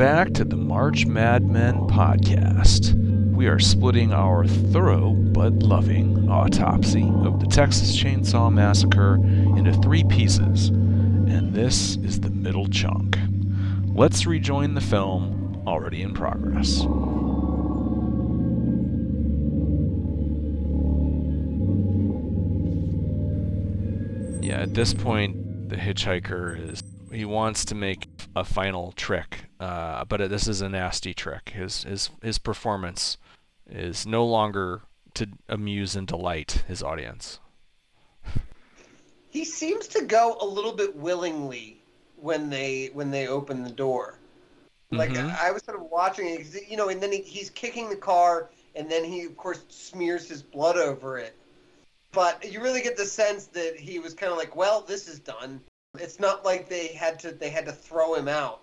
Back to the March Madmen podcast. We are splitting our thorough but loving autopsy of the Texas Chainsaw Massacre into three pieces, and this is the middle chunk. Let's rejoin the film already in progress. Yeah, at this point, the hitchhiker is. He wants to make a final trick, uh, but this is a nasty trick. His his his performance is no longer to amuse and delight his audience. He seems to go a little bit willingly when they when they open the door. Like Mhm. I was sort of watching it, you know, and then he, he's kicking the car, and then he of course smears his blood over it. But you really get the sense that he was kind of like, well, this is done. It's not like they had to they had to throw him out.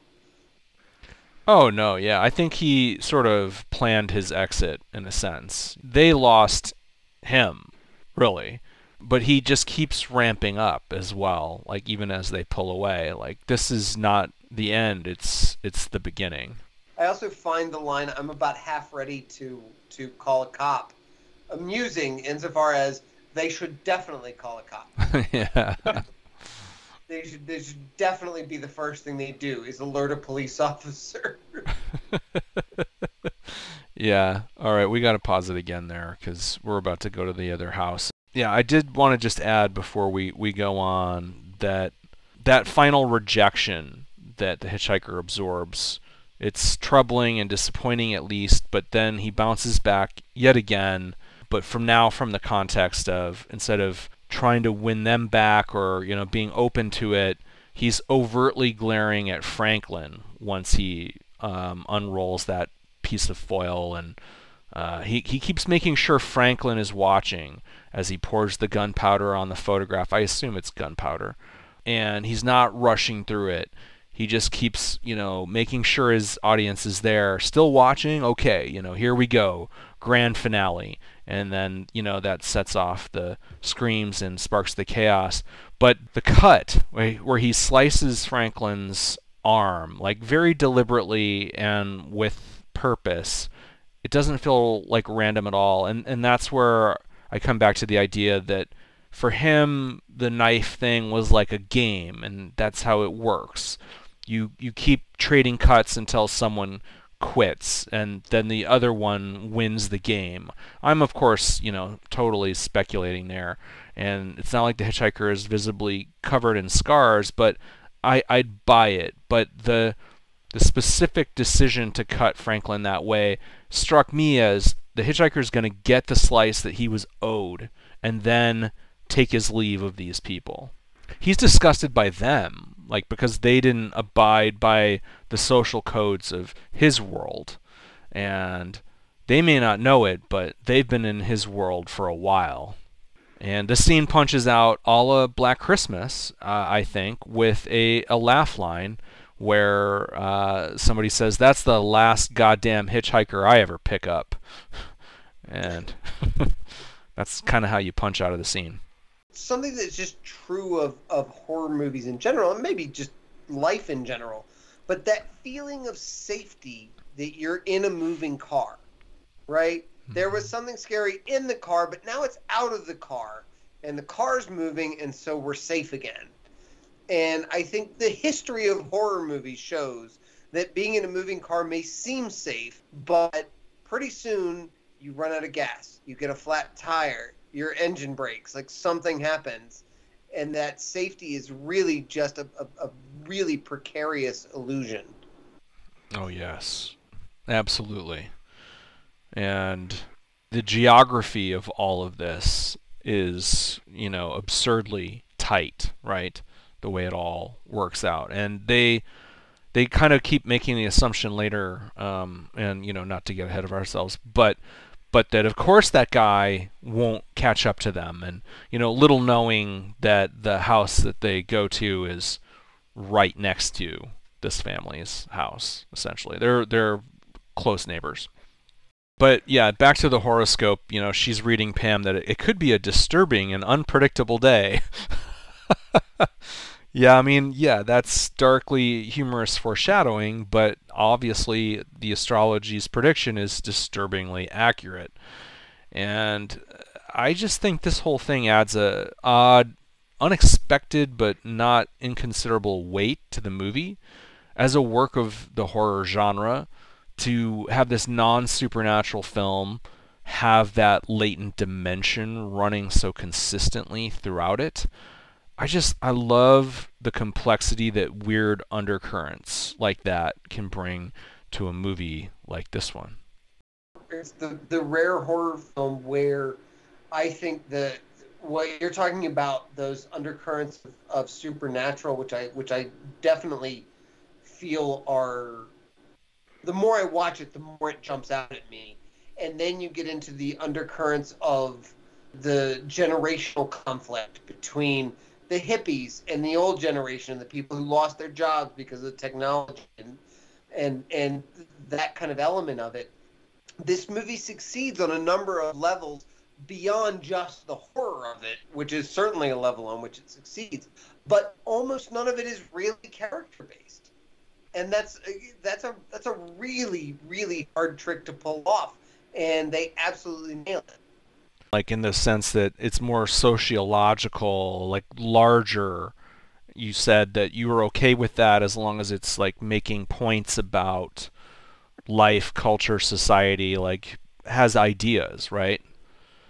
Oh no, yeah, I think he sort of planned his exit in a sense. They lost him, really, but he just keeps ramping up as well. Like even as they pull away, like this is not the end; it's it's the beginning. I also find the line "I'm about half ready to to call a cop" amusing insofar as they should definitely call a cop. yeah. They should they should definitely be the first thing they do is alert a police officer. Yeah. All right, we got to pause it again there because we're about to go to the other house. Yeah, I did want to just add before we, we go on that that final rejection that the hitchhiker absorbs, it's troubling and disappointing at least, but then he bounces back yet again. But from now, from the context of instead of trying to win them back or you know being open to it, he's overtly glaring at Franklin once he um, unrolls that piece of foil and uh, he, he keeps making sure Franklin is watching as he pours the gunpowder on the photograph. I assume it's gunpowder. And he's not rushing through it. He just keeps, you know, making sure his audience is there, still watching. Okay, you know, here we go. Grand finale. And then, you know, that sets off the screams and sparks the chaos. But the cut, where he slices Franklin's arm, like very deliberately and with purpose, it doesn't feel like random at all. And and that's where I come back to the idea that for him the knife thing was like a game and that's how it works. You you keep trading cuts until someone quits and then the other one wins the game. I'm of course, you know, totally speculating there and it's not like the hitchhiker is visibly covered in scars, but I I'd buy it. But the the specific decision to cut Franklin that way struck me as the hitchhiker is going to get the slice that he was owed and then take his leave of these people. He's disgusted by them, like because they didn't abide by the social codes of his world. And they may not know it, but they've been in his world for a while. And the scene punches out a la Black Christmas, uh, I think, with a, a laugh line where uh, somebody says, That's the last goddamn hitchhiker I ever pick up. And that's kind of how you punch out of the scene. Something that's just true of, of horror movies in general, and maybe just life in general, but that feeling of safety that you're in a moving car, right? There was mm-hmm. something scary in the car, but now it's out of the car, and the car's moving, and so we're safe again. And I think the history of horror movies shows that being in a moving car may seem safe, but pretty soon you run out of gas, you get a flat tire, your engine breaks, like something happens. And that safety is really just a, a, a really precarious illusion. Oh, yes. Absolutely. And the geography of all of this is, you know, absurdly tight, right? The way it all works out. And they they kind of keep making the assumption later, um, and you know, not to get ahead of ourselves, but but that of course that guy won't catch up to them, and you know, little knowing that the house that they go to is right next to this family's house. Essentially, they're they're close neighbors. But yeah, back to the horoscope. You know, she's reading Pam that it, it could be a disturbing and unpredictable day. Yeah, I mean, yeah, that's darkly humorous foreshadowing, but obviously the astrology's prediction is disturbingly accurate. And I just think this whole thing adds a odd, unexpected but not inconsiderable weight to the movie as a work of the horror genre to have this non-supernatural film have that latent dimension running so consistently throughout it. I just I love the complexity that weird undercurrents like that can bring to a movie like this one. It's the the rare horror film where I think that what you're talking about those undercurrents of, of supernatural, which I which I definitely feel are the more I watch it, the more it jumps out at me. And then you get into the undercurrents of the generational conflict between the hippies and the old generation, and the people who lost their jobs because of the technology and and and that kind of element of it. This movie succeeds on a number of levels beyond just the horror of it, which is certainly a level on which it succeeds, but almost none of it is really character based. And that's that's a that's a really really hard trick to pull off, and they absolutely nail it like in the sense that it's more sociological, like larger. You said that you were okay with that as long as it's like making points about life, culture, society, like has ideas, right?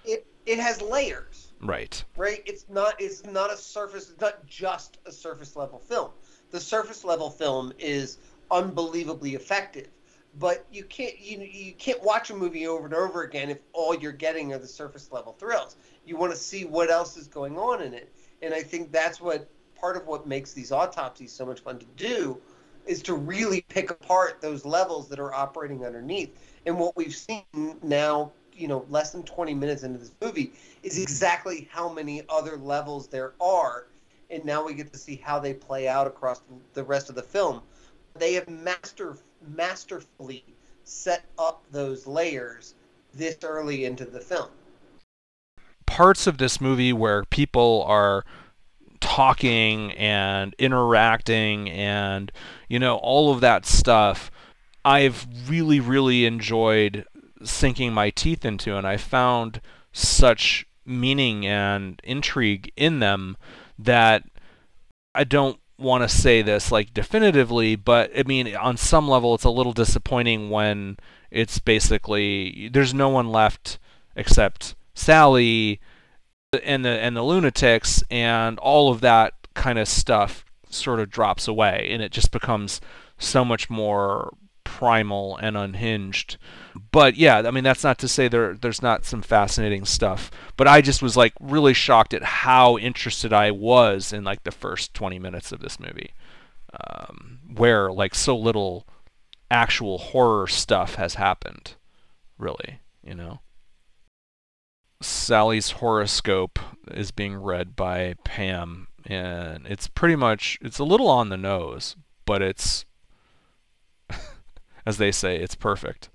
It it has layers. Right. Right. It's not it's not a surface it's not just a surface level film. The surface level film is unbelievably effective but you can't you you can't watch a movie over and over again if all you're getting are the surface level thrills. You want to see what else is going on in it, and I think that's what part of what makes these autopsies so much fun to do is to really pick apart those levels that are operating underneath. And what we've seen now, you know, less than 20 minutes into this movie, is exactly how many other levels there are. And now we get to see how they play out across the rest of the film. They have master masterfully set up those layers this early into the film. Parts of this movie where people are talking and interacting and you know all of that stuff I've really really enjoyed sinking my teeth into and I found such meaning and intrigue in them that I don't want to say this like definitively, but I mean, on some level, it's a little disappointing when it's basically there's no one left except Sally and the and the lunatics, and all of that kind of stuff sort of drops away, and it just becomes so much more primal and unhinged. But yeah, I mean that's not to say there there's not some fascinating stuff. But I just was like really shocked at how interested I was in like the first 20 minutes of this movie, um, where like so little actual horror stuff has happened, really, you know. Sally's horoscope is being read by Pam, and it's pretty much it's a little on the nose, but it's as they say, it's perfect.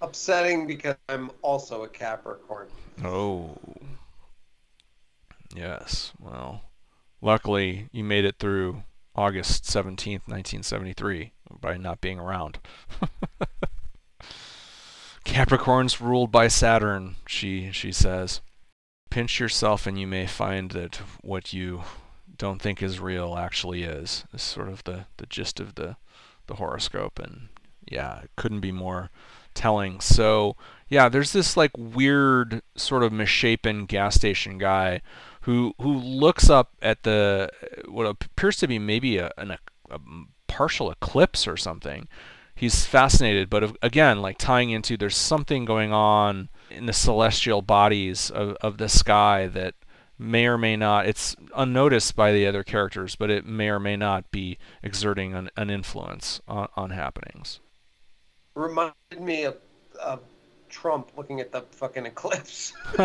Upsetting because I'm also a Capricorn. Oh. Yes. Well, luckily you made it through August 17th, 1973 by not being around. Capricorn's ruled by Saturn, she she says. Pinch yourself and you may find that what you don't think is real actually is. Is sort of the, the gist of the the horoscope, and yeah, it couldn't be more telling. So yeah, there's this like weird sort of misshapen gas station guy who who looks up at the what appears to be maybe a, an, a partial eclipse or something. He's fascinated, but again, like tying into there's something going on in the celestial bodies of, of the sky that may or may not it's unnoticed by the other characters but it may or may not be exerting an, an influence on, on happenings. Reminded me of, of trump looking at the fucking eclipse.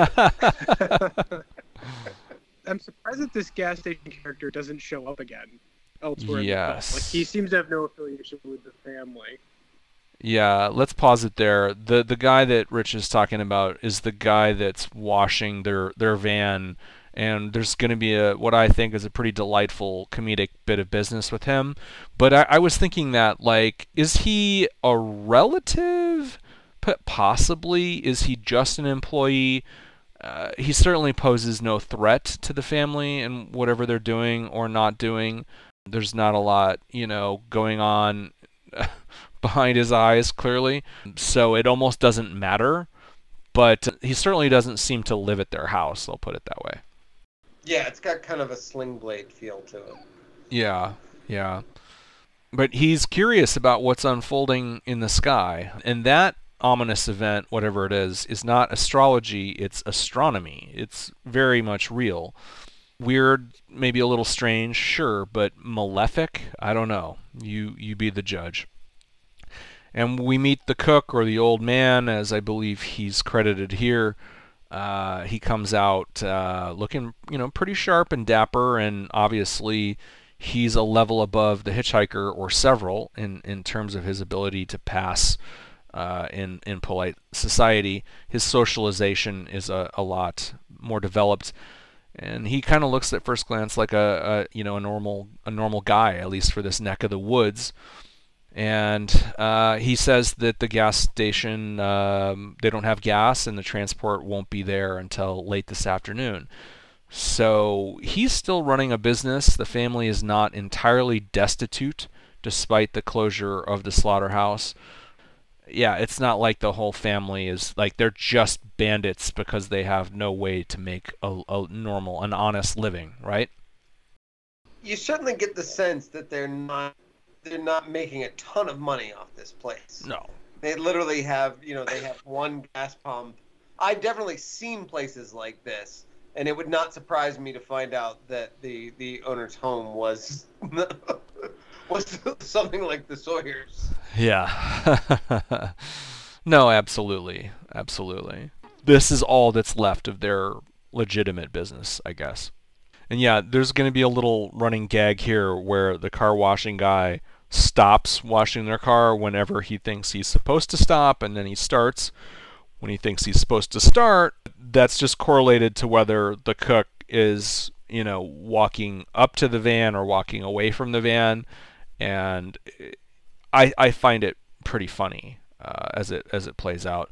I'm surprised that this gas station character doesn't show up again elsewhere yes like he seems to have no affiliation with the family. Yeah, let's pause it there. The the guy that Rich is talking about is the guy that's washing their their van and there's going to be a what I think is a pretty delightful comedic bit of business with him. But I, I was thinking that like, is he a relative? Possibly. Is he just an employee? Uh, he certainly poses no threat to the family and whatever they're doing or not doing. There's not a lot, you know, going on behind his eyes, clearly. So it almost doesn't matter. But he certainly doesn't seem to live at their house, I'll put it that way. Yeah, it's got kind of a sling blade feel to it. Yeah, yeah. But he's curious about what's unfolding in the sky. And that ominous event, whatever it is, is not astrology, it's astronomy. It's very much real. Weird, maybe a little strange, sure, but malefic? I don't know. You you be the judge. And we meet the cook or the old man, as I believe he's credited here. Uh, he comes out uh, looking, you know, pretty sharp and dapper, and obviously he's a level above the hitchhiker or several in, in terms of his ability to pass uh, in in polite society. His socialization is a, a lot more developed, and he kind of looks at first glance like a, a, you know a normal a normal guy, at least for this neck of the woods. And uh, he says that the gas station um, they don't have gas, and the transport won't be there until late this afternoon. So he's still running a business. The family is not entirely destitute, despite the closure of the slaughterhouse yeah, it's not like the whole family is like they're just bandits because they have no way to make a, a normal, an honest living, right? You certainly get the sense that they're not they're not making a ton of money off this place. No. They literally have, you know, they have one gas pump. I've definitely seen places like this, and it would not surprise me to find out that the the owner's home was was something like the Sawyers. Yeah. no, absolutely. Absolutely. This is all that's left of their legitimate business, I guess. And yeah, there's going to be a little running gag here where the car washing guy stops washing their car whenever he thinks he's supposed to stop, and then he starts when he thinks he's supposed to start. That's just correlated to whether the cook is, you know, walking up to the van or walking away from the van. And I, I find it pretty funny uh, as it as it plays out.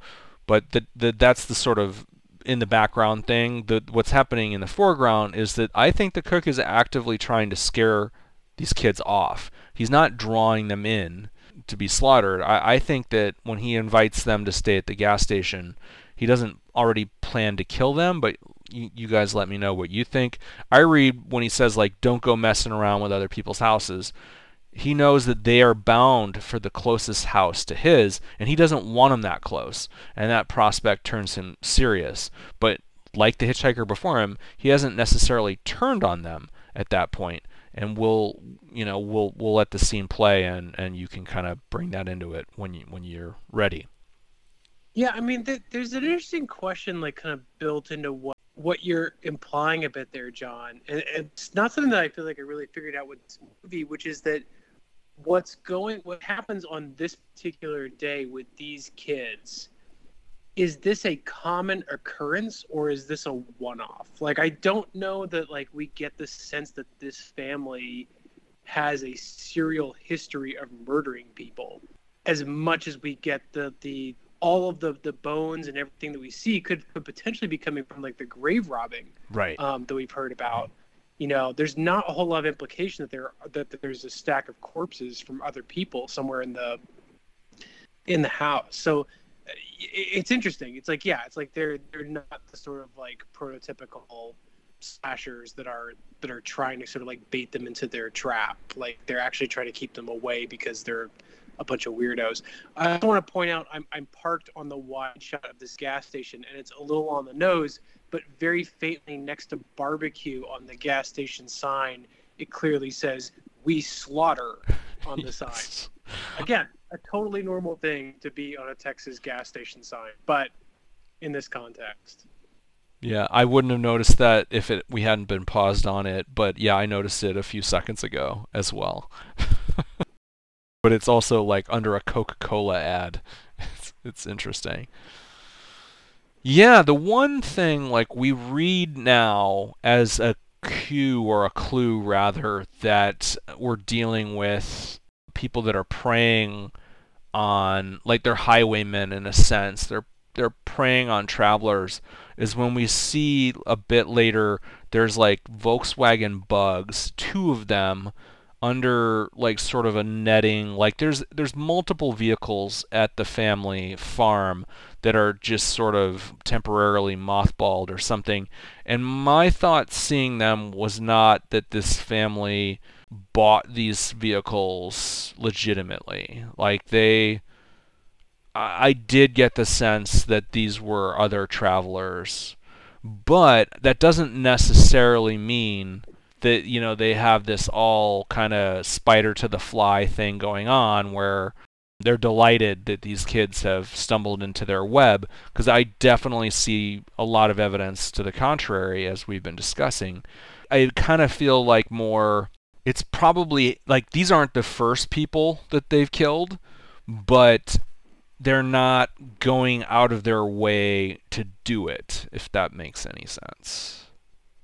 But the, the that's the sort of in the background thing. The what's happening in the foreground is that I think the cook is actively trying to scare these kids off. He's not drawing them in to be slaughtered. I, I think that when he invites them to stay at the gas station, he doesn't already plan to kill them, but you, you guys let me know what you think. I read when he says like don't go messing around with other people's houses he knows that they are bound for the closest house to his, and he doesn't want them that close. And that prospect turns him serious. But like the hitchhiker before him, he hasn't necessarily turned on them at that point. And we'll, you know, we'll we'll let the scene play, and, and you can kind of bring that into it when you when you're ready. Yeah, I mean, th- there's an interesting question, like kind of built into what what you're implying a bit there, John. And it's not something that I feel like I really figured out with this movie, which is that what's going what happens on this particular day with these kids is this a common occurrence or is this a one-off? Like i don't know that like we get the sense that this family has a serial history of murdering people. As much as we get the the all of the the bones and everything that we see could, could potentially be coming from like the grave robbing right. um, that we've heard about. You know there's not a whole lot of implication that there that, that there's a stack of corpses from other people somewhere in the in the house. So it's interesting it's like yeah it's like they're they're not the sort of like prototypical slashers that are that are trying to sort of like bait them into their trap like they're actually trying to keep them away because they're a bunch of weirdos. I also want to point out I'm, I'm parked on the wide shot of this gas station, and it's a little on the nose, but very faintly next to barbecue on the gas station sign, it clearly says "We slaughter" on the sign. Again, a totally normal thing to be on a Texas gas station sign, but in this context. Yeah, I wouldn't have noticed that if it we hadn't been paused on it, but yeah, I noticed it a few seconds ago as well. but it's also like under a Coca-Cola ad. It's, it's interesting. Yeah, the one thing like we read now as a cue or a clue rather that we're dealing with people that are preying on like they're highwaymen in a sense. They're they're preying on travelers is when we see a bit later there's like Volkswagen bugs, two of them under like sort of a netting like there's there's multiple vehicles at the family farm that are just sort of temporarily mothballed or something and my thought seeing them was not that this family bought these vehicles legitimately like they I did get the sense that these were other travelers but that doesn't necessarily mean that you know they have this all kind of spider to the fly thing going on where they're delighted that these kids have stumbled into their web because I definitely see a lot of evidence to the contrary as we've been discussing. I kind of feel like more it's probably like these aren't the first people that they've killed, but they're not going out of their way to do it if that makes any sense.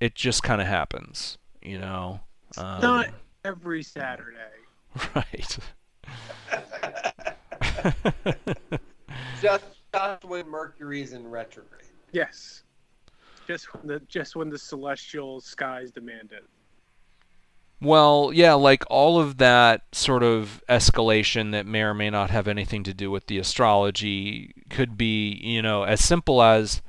It just kind of happens you know. Um, Not every Saturday. Right. just, just when Mercury's in retrograde. Yes. Just when the just when the celestial skies demand it. Well, yeah, like all of that sort of escalation that may or may not have anything to do with the astrology could be, you know, as simple as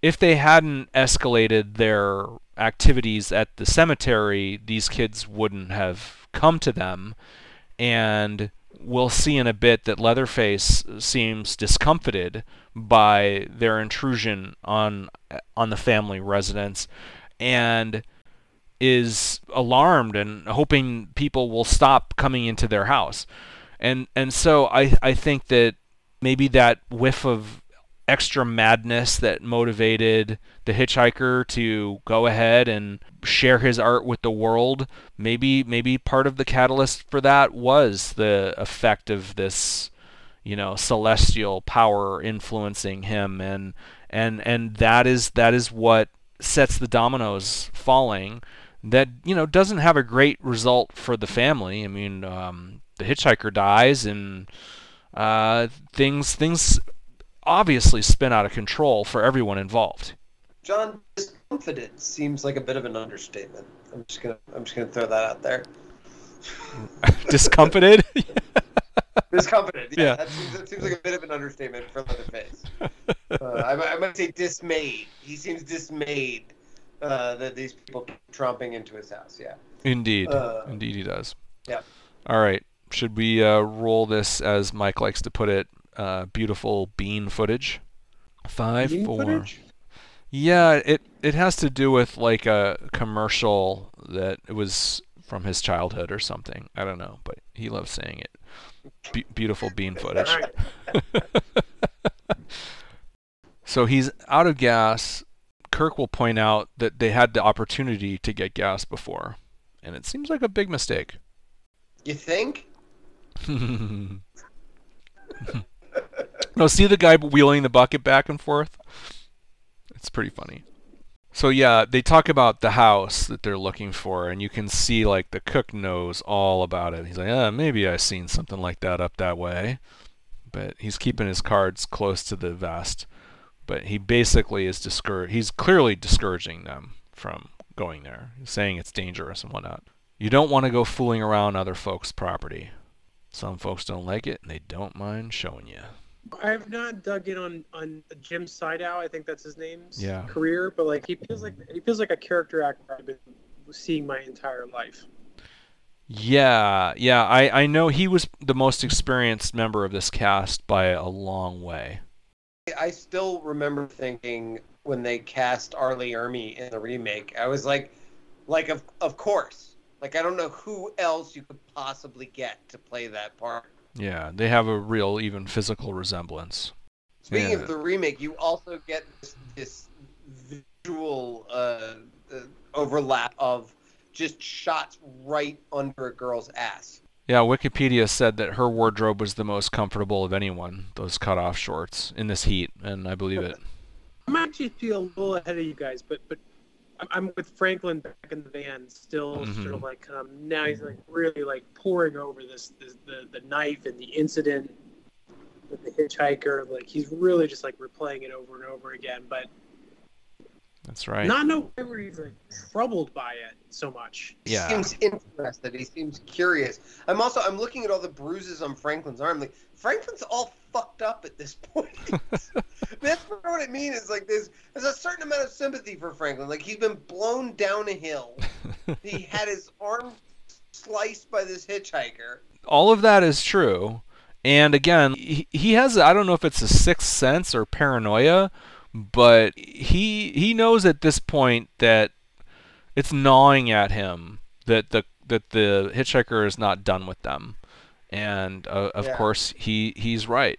if they hadn't escalated their activities at the cemetery, these kids wouldn't have come to them. And we'll see in a bit that Leatherface seems discomfited by their intrusion on on the family residence and is alarmed and hoping people will stop coming into their house. And and so I I think that maybe that whiff of extra madness that motivated the hitchhiker to go ahead and share his art with the world maybe maybe part of the catalyst for that was the effect of this you know celestial power influencing him and and and that is that is what sets the dominoes falling that you know doesn't have a great result for the family i mean um, the hitchhiker dies and uh, things things obviously spin out of control for everyone involved. John, discomfited seems like a bit of an understatement. I'm just gonna I'm just gonna throw that out there. discomfited. discomfited. Yeah, yeah. That, seems, that, seems, like a bit of an understatement for Leatherface. Uh, I, I, might say dismayed. He seems dismayed uh, that these people tromping into his house. Yeah. Indeed. Uh, Indeed, he does. Yeah. All right. Should we uh, roll this, as Mike likes to put it, uh, beautiful bean footage. Five bean four. Footage? Yeah, it it has to do with like a commercial that it was from his childhood or something. I don't know, but he loves saying it. Be- beautiful bean footage. so he's out of gas. Kirk will point out that they had the opportunity to get gas before, and it seems like a big mistake. You think? no, see the guy wheeling the bucket back and forth? It's pretty funny. So yeah, they talk about the house that they're looking for, and you can see like the cook knows all about it. He's like, ah, maybe I've seen something like that up that way, but he's keeping his cards close to the vest. But he basically is discouraged. He's clearly discouraging them from going there, saying it's dangerous and whatnot. You don't want to go fooling around other folks' property. Some folks don't like it, and they don't mind showing you. I have not dug in on on Jim Siedow. I think that's his name's yeah. career, but like he feels like he feels like a character actor I've been seeing my entire life. Yeah, yeah. I I know he was the most experienced member of this cast by a long way. I still remember thinking when they cast R. Lee Ermey in the remake, I was like, like of of course. Like I don't know who else you could possibly get to play that part. Yeah, they have a real, even physical resemblance. Speaking yeah. of the remake, you also get this, this visual uh, uh, overlap of just shots right under a girl's ass. Yeah, Wikipedia said that her wardrobe was the most comfortable of anyone, those cut off shorts, in this heat, and I believe it. I might just be a little ahead of you guys, but but I'm- I'm with Franklin back in the van, still sort Mhm. of like um, now he's like really like pouring over this, this the the knife and the incident with the hitchhiker. Like he's really just like replaying it over and over again, but That's right. not in a way where he's troubled by it so much. He Yeah. seems interested. He seems curious. I'm also I'm looking at all the bruises on Franklin's arm. Like Franklin's all fucked up at this point. That's what it means. Is like there's there's a certain amount of sympathy for Franklin. Like he's been blown down a hill. he had his arm sliced by this hitchhiker. all of that is true. And again, he, he has I don't know if it's a sixth sense or paranoia, but he he knows at this point that it's gnawing at him that the that the hitchhiker is not done with them. And uh, of Yeah. course he he's right.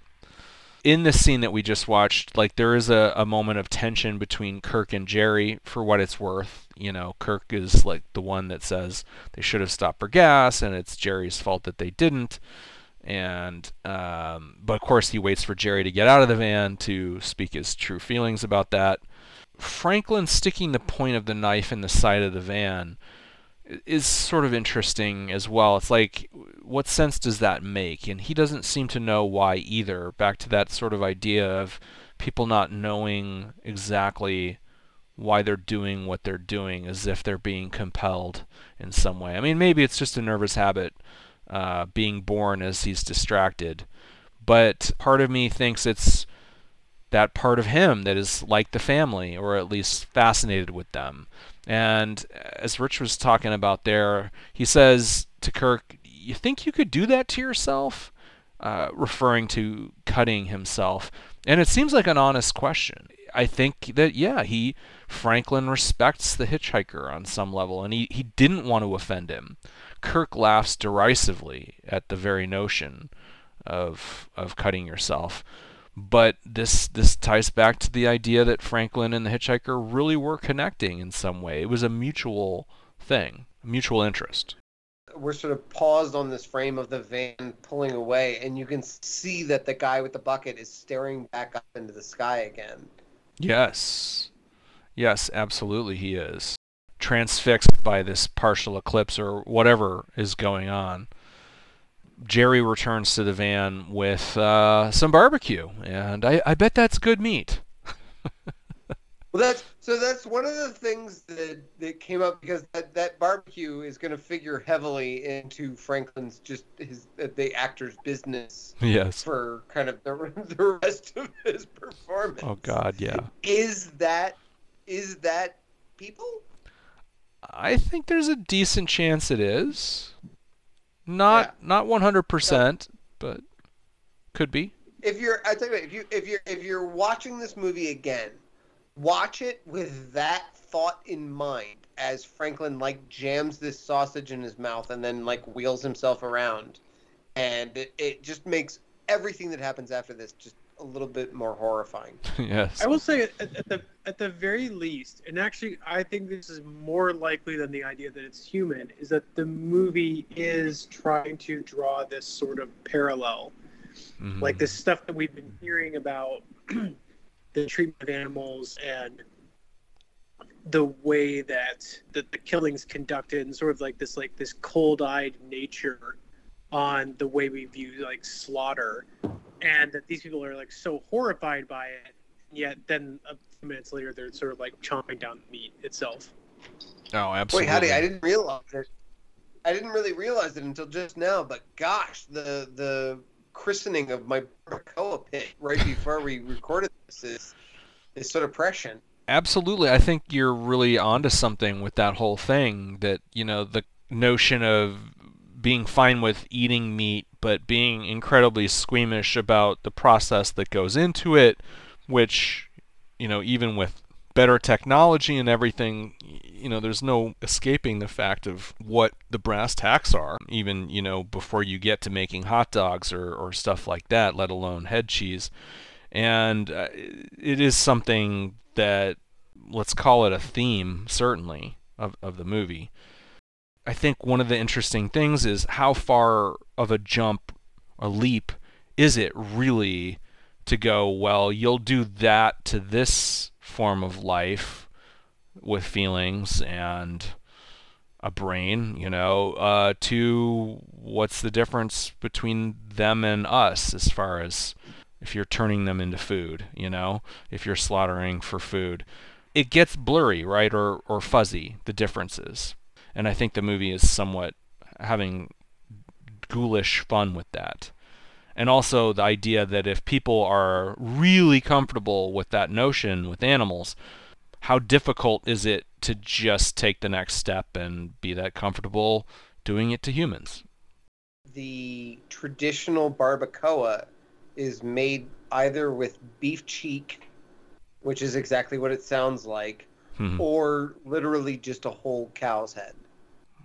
In this scene that we just watched, like there is a, a moment of tension between Kirk and Jerry for what it's worth. You know, Kirk is like the one that says they should have stopped for gas, and it's Jerry's fault that they didn't. And um, but of course he waits for Jerry to get out of the van to speak his true feelings about that. Franklin sticking the point of the knife in the side of the van is sort of interesting as well. It's like, what sense does that make? And he doesn't seem to know why either. Back to that sort of idea of people not knowing exactly why they're doing what they're doing, as if they're being compelled in some way. I mean, maybe it's just a nervous habit uh, being born as he's distracted. But part of me thinks it's that part of him that is like the family, or at least fascinated with them. And as Rich was talking about there, he says to Kirk, You think you could do that to yourself? Uh, referring to cutting himself. And it seems like an honest question. I think that, yeah, he, Franklin respects the hitchhiker on some level, and he, he didn't want to offend him. Kirk laughs derisively at the very notion of of cutting yourself. But this this ties back to the idea that Franklin and the hitchhiker really were connecting in some way. It was a mutual thing, mutual interest. We're sort of paused on this frame of the van pulling away, and you can see that the guy with the bucket is staring back up into the sky again. Yes. Yes, absolutely he is. Transfixed by this partial eclipse or whatever is going on. Jerry returns to the van with uh, some barbecue, and I, I bet that's good meat. Well, that's so. That's one of the things that that came up because that, that barbecue is going to figure heavily into Franklin's just his the actor's business Yes. for kind of the the rest of his performance. Oh God, yeah. Is that is that people? I think there's a decent chance it is. Not not 100%, but could be. If you're, I tell you what, if you if you're if you're watching this movie again, watch it with that thought in mind as Franklin like jams this sausage in his mouth and then like wheels himself around, and it, it just makes everything that happens after this just a little bit more horrifying. yes. I will say at, at the at the very least, and actually I think this is more likely than the idea that it's human, is that the movie is trying to draw this sort of parallel, Mhm. like this stuff that we've been hearing about the treatment of animals and the way that that the killings conducted and sort of like this like this cold-eyed nature on the way we view like slaughter and that these people are like so horrified by it yet then a few minutes later they're sort of like chomping down the meat itself Oh, Wait, absolutely. Hattie, I didn't realize it. I didn't really realize it until just now. But gosh, the the christening of my barbacoa pit right before we recorded this is is sort of prescient. Absolutely. I think you're really onto something with that whole thing that, you know, the notion of being fine with eating meat but being incredibly squeamish about the process that goes into it, which, you know, even with better technology and everything, you know, there's no escaping the fact of what the brass tacks are, even, you know, before you get to making hot dogs or, or stuff like that, let alone head cheese. And uh, it is something that, let's call it a theme, certainly, of, of the movie. I think one of the interesting things is how far of a jump, a leap, is it really to go, well, you'll do that to this form of life with feelings and a brain, you know, uh, to what's the difference between them and us as far as if you're turning them into food, you know, if you're slaughtering for food. It gets blurry, right, or, or fuzzy, the differences. And I think the movie is somewhat having ghoulish fun with that. And also the idea that if people are really comfortable with that notion with animals, how difficult is it to just take the next step and be that comfortable doing it to humans? The traditional barbacoa is made either with beef cheek, which is exactly what it sounds like, Hmm. or literally just a whole cow's head,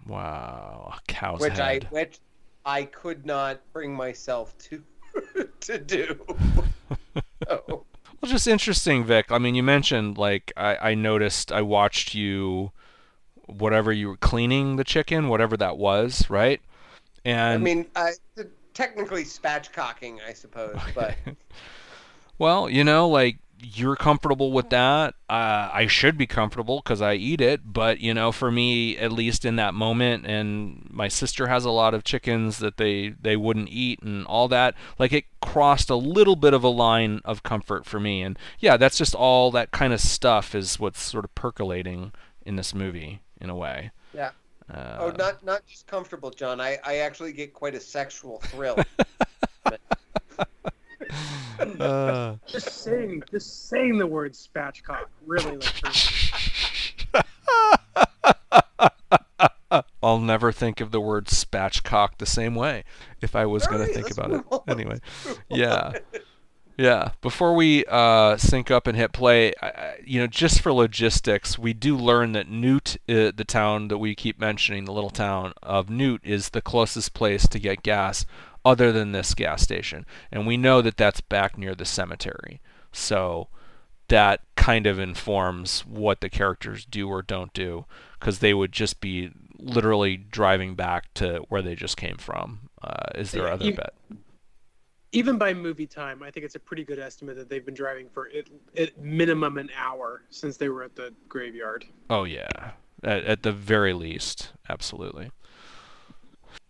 Wow, a cow's which head. I which I could not bring myself to to do. So, Well, just interesting, Vic. I mean, you mentioned like I, I noticed I watched you, whatever you were cleaning the chicken, whatever that was, right? And I mean, I, technically spatchcocking, I suppose, but well, you know, like you're comfortable with that. Uh, I should be comfortable because I eat it, but you know, for me, at least in that moment, and my sister has a lot of chickens that they they wouldn't eat and all that. Like it crossed a little bit of a line of comfort for me, and yeah, that's just all that kind of stuff is what's sort of percolating in this movie in a way. Yeah. Uh, oh, not not just comfortable, John. I, I actually get quite a sexual thrill. uh, Just saying, just saying the word spatchcock really like. I'll never think of the word spatchcock the same way if I was going to think about it. Anyway, yeah. Yeah. Before we uh, sync up and hit play, I, I- you know, just for logistics, we do learn that Newt, uh, the town that we keep mentioning, the little town of Newt, is the closest place to get gas other than this gas station, and we know that that's back near the cemetery. So that kind of informs what the characters do or don't do, because they would just be literally driving back to where they just came from. Uh, is their Yeah, other you- bet? Even by movie time, I think it's a pretty good estimate that they've been driving for at, at minimum an hour since they were at the graveyard. Oh yeah, at, at the very least, absolutely.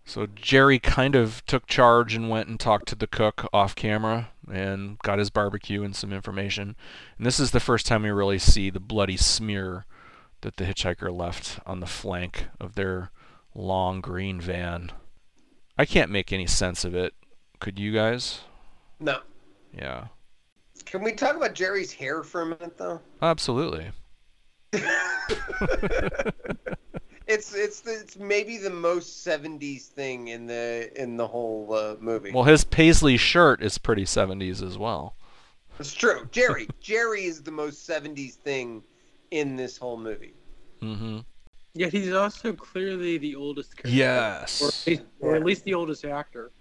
So Jerry kind of took charge and went and talked to the cook off camera and got his barbecue and some information. And this is the first time we really see the bloody smear that the hitchhiker left on the flank of their long green van. I can't make any sense of it. Could you guys? No. Yeah. Can we talk about Jerry's hair for a minute, though? Absolutely. it's it's it's maybe the most '70s thing in the in the whole uh, movie. Well, his paisley shirt is pretty 70s as well. it's true. Jerry Jerry is the most '70s thing in this whole movie. Mm-hmm. Yet he's also clearly the oldest character. Yes. Or at least, or at least the oldest actor.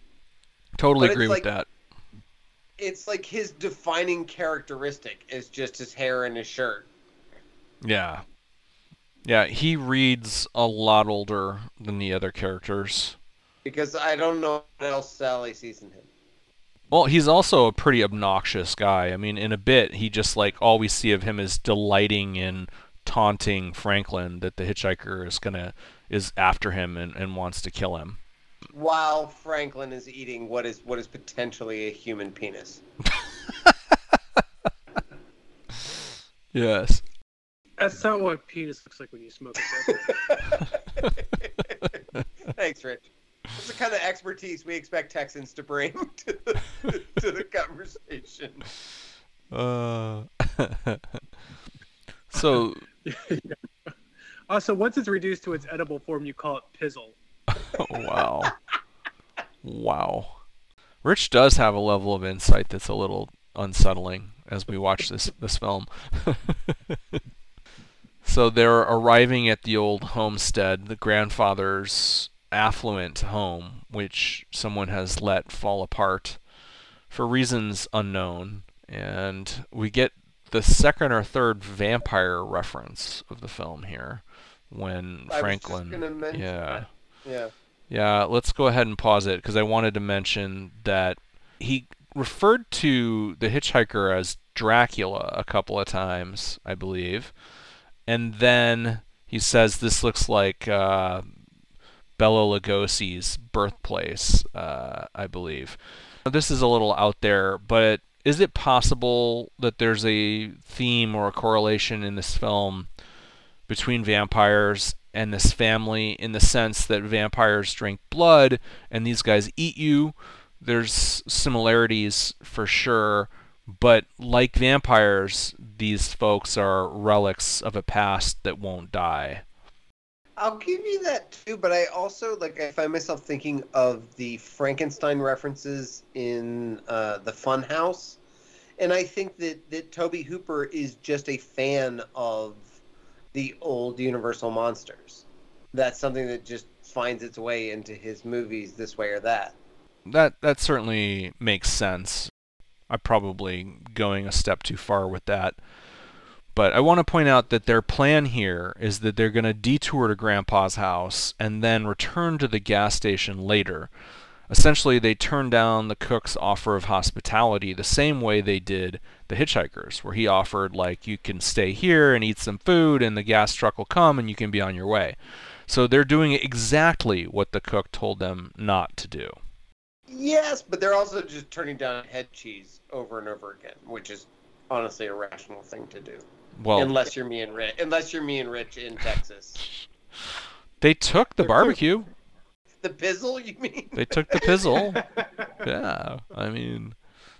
Totally But it's agree like- with that. It's like his defining characteristic is just his hair and his shirt. Yeah. Yeah, he reads a lot older than the other characters. Because I don't know what else Sally sees in him. Well, he's also a pretty obnoxious guy. I mean, in a bit, he just like all we see of him is delighting in taunting Franklin that the hitchhiker is gonna is after him and, and wants to kill him. While Franklin is eating what is what is potentially a human penis. Yes. That's not what penis looks like when you smoke it. Thanks, Rich. That's the kind of expertise we expect Texans to bring to the, to the conversation. Uh. so also, once it's reduced to its edible form, you call it pizzle. wow. Wow. Rich does have a level of insight that's a little unsettling as we watch this this film. So they're arriving at the old homestead, the grandfather's affluent home, which someone has let fall apart for reasons unknown. And we get the second or third vampire reference of the film here when I Franklin mention yeah that. Yeah. yeah, let's go ahead and pause it because I wanted to mention that he referred to the hitchhiker as Dracula a couple of times, I believe, and then he says this looks like uh, Bela Lugosi's birthplace, uh, I believe. This is a little out there, but is it possible that there's a theme or a correlation in this film between vampires and this family in the sense that vampires drink blood and these guys eat you? There's similarities for sure, but like vampires, these folks are relics of a past that won't die. I'll give you that too, but I also like I find myself thinking of the Frankenstein references in uh, the Funhouse, and I think that that Tobe Hooper is just a fan of the old Universal monsters. That's something that just finds its way into his movies this way or that. That that certainly makes sense. I'm probably going a step too far with that. But I want to point out that their plan here is that they're going to detour to Grandpa's house and then return to the gas station later. Essentially, they turn down the cook's offer of hospitality the same way they did the hitchhikers, where he offered, like, you can stay here and eat some food, and the gas truck will come and you can be on your way. So they're doing exactly what the cook told them not to do. Yes, but they're also just turning down head cheese over and over again, which is honestly a rational thing to do. Well, unless you're me and Rich, unless you're me and Rich in Texas. they took the barbecue. The pizzle, you mean? They took the pizzle. yeah, I mean,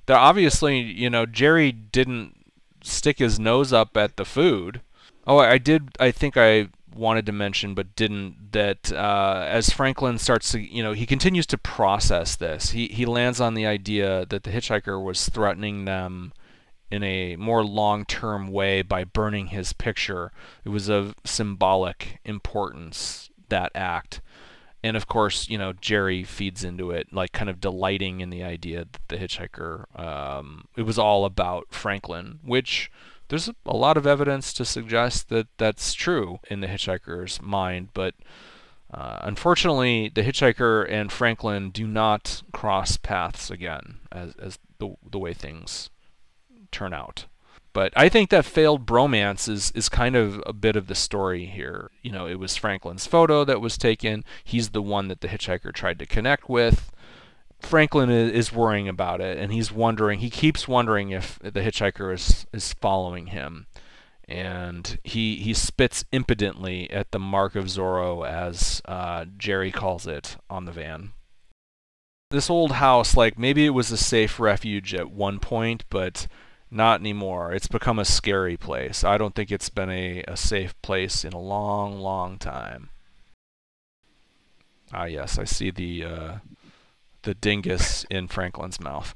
they're obviously, you know, Jerry didn't stick his nose up at the food. Oh, I did. I think I wanted to mention, but didn't. That uh, as Franklin starts to, you know, he continues to process this. He he lands on the idea that the hitchhiker was threatening them in a more long-term way by burning his picture. It was of symbolic importance that act. And of course, you know, Jerry feeds into it, like kind of delighting in the idea that the hitchhiker, um, it was all about Franklin, which there's a lot of evidence to suggest that that's true in the hitchhiker's mind, but uh, unfortunately, the hitchhiker and Franklin do not cross paths again, as, as the, the way things turn out. But I think that failed bromance is, is kind of a bit of the story here. You know, it was Franklin's photo that was taken. He's the one that the hitchhiker tried to connect with. Franklin is worrying about it, and he's wondering. He keeps wondering if the hitchhiker is is following him, and he he spits impudently at the mark of Zorro, as uh, Jerry calls it, on the van. This old house, like maybe it was a safe refuge at one point, but not anymore. It's become a scary place. I don't think it's been a, a safe place in a long, long time. Ah, yes, I see the uh, the dingus in Franklin's mouth.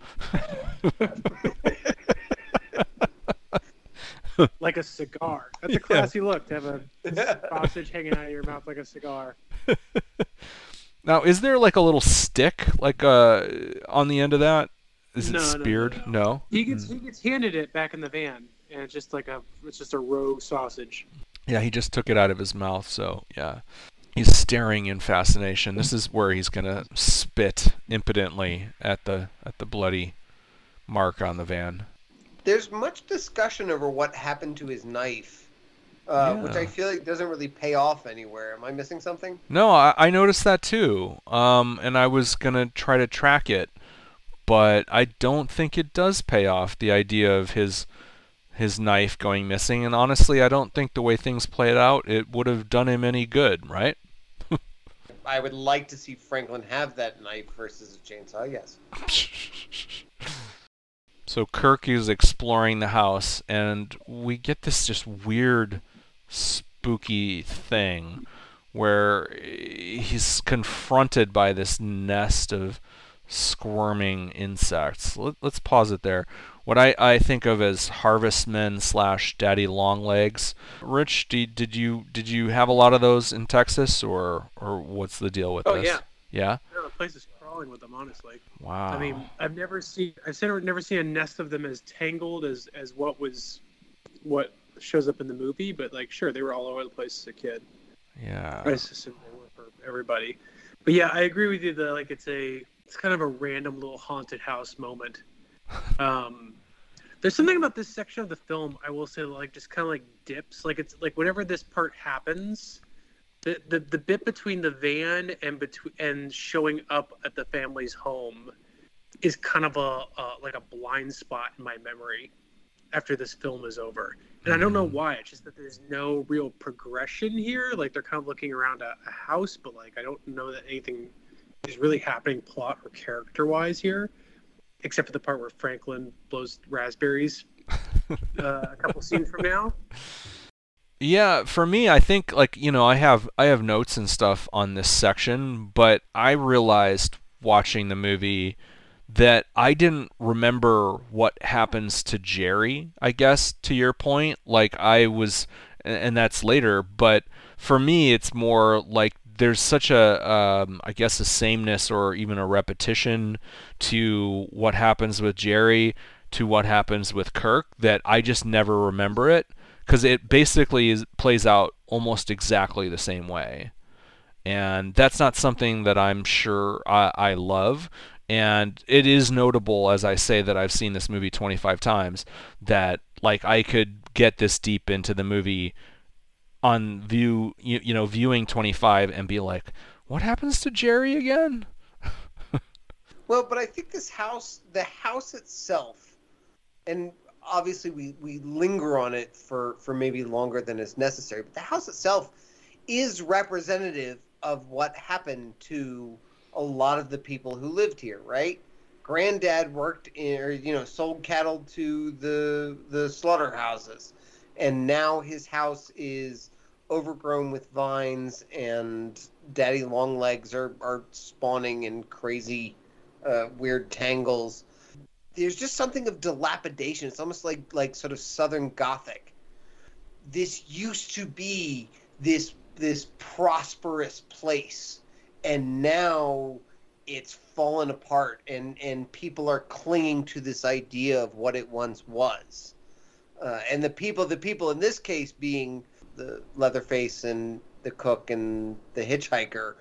like a cigar. That's a classy yeah. look to have a sausage hanging out of your mouth like a cigar. now, is there like a little stick like uh, on the end of that? Is no, it speared? No, no, no. He gets mm. he gets handed it back in the van, and it's just like a it's just a row sausage. Yeah, he just took it out of his mouth. So yeah, he's staring in fascination. This is where he's gonna spit impotently at the at the bloody mark on the van. There's much discussion over what happened to his knife, uh, yeah. which I feel like doesn't really pay off anywhere. Am I missing something? No, I, I noticed that too. Um, and I was gonna try to track it but I don't think it does pay off the idea of his his knife going missing. And honestly, I don't think the way things played out, it would have done him any good, right? I would like to see Franklin have that knife versus a chainsaw. Yes. so Kirk is exploring the house, and we get this just weird, spooky thing where he's confronted by this nest of squirming insects. Let, us pause it there. What I, I think of as harvestmen slash daddy longlegs. Rich, did, did you did you have a lot of those in Texas, or or what's the deal with oh, this? yeah, yeah. Yeah, the place is crawling with them, honestly. Wow. I mean, I've never seen I've never seen a nest of them as tangled as as what was what shows up in the movie, but like sure they were all over the place as a kid. Yeah. I just assume they were for everybody. But yeah, I agree with you that like it's a it's kind of a random little haunted house moment. Um, there's something about this section of the film I will say like just kind of like dips. Like it's like whenever this part happens, the, the the bit between the van and between and showing up at the family's home is kind of a uh, like a blind spot in my memory after this film is over. And I don't know why. It's just that there's no real progression here. Like they're kind of looking around a, a house, but like I don't know that anything is really happening plot or character wise here, except for the part where Franklin blows raspberries uh, a couple scenes from now. Yeah, for me, I think like you know I have I have notes and stuff on this section, but I realized watching the movie that I didn't remember what happens to Jerry, I guess, to your point. Like, I was, and that's later, but for me, it's more like there's such a, um, I guess, a sameness or even a repetition to what happens with Jerry to what happens with Kirk that I just never remember it because it basically is, plays out almost exactly the same way. And that's not something that I'm sure I, I love and it is notable as I say that I've seen this movie 25 times that like I could get this deep into the movie on view you, you know viewing 25 and be like what happens to Jerry again well but I think this house the house itself and obviously we we linger on it for for maybe longer than is necessary but the house itself is representative of what happened to a lot of the people who lived here, right? Granddad worked in, or you know, sold cattle to the the slaughterhouses, and now his house is overgrown with vines, and Daddy Longlegs are are spawning in crazy, uh, weird tangles. There's just something of dilapidation. It's almost like like sort of Southern Gothic. This used to be this this prosperous place and now it's fallen apart and and people are clinging to this idea of what it once was uh, and the people the people in this case being the leatherface and the cook and the hitchhiker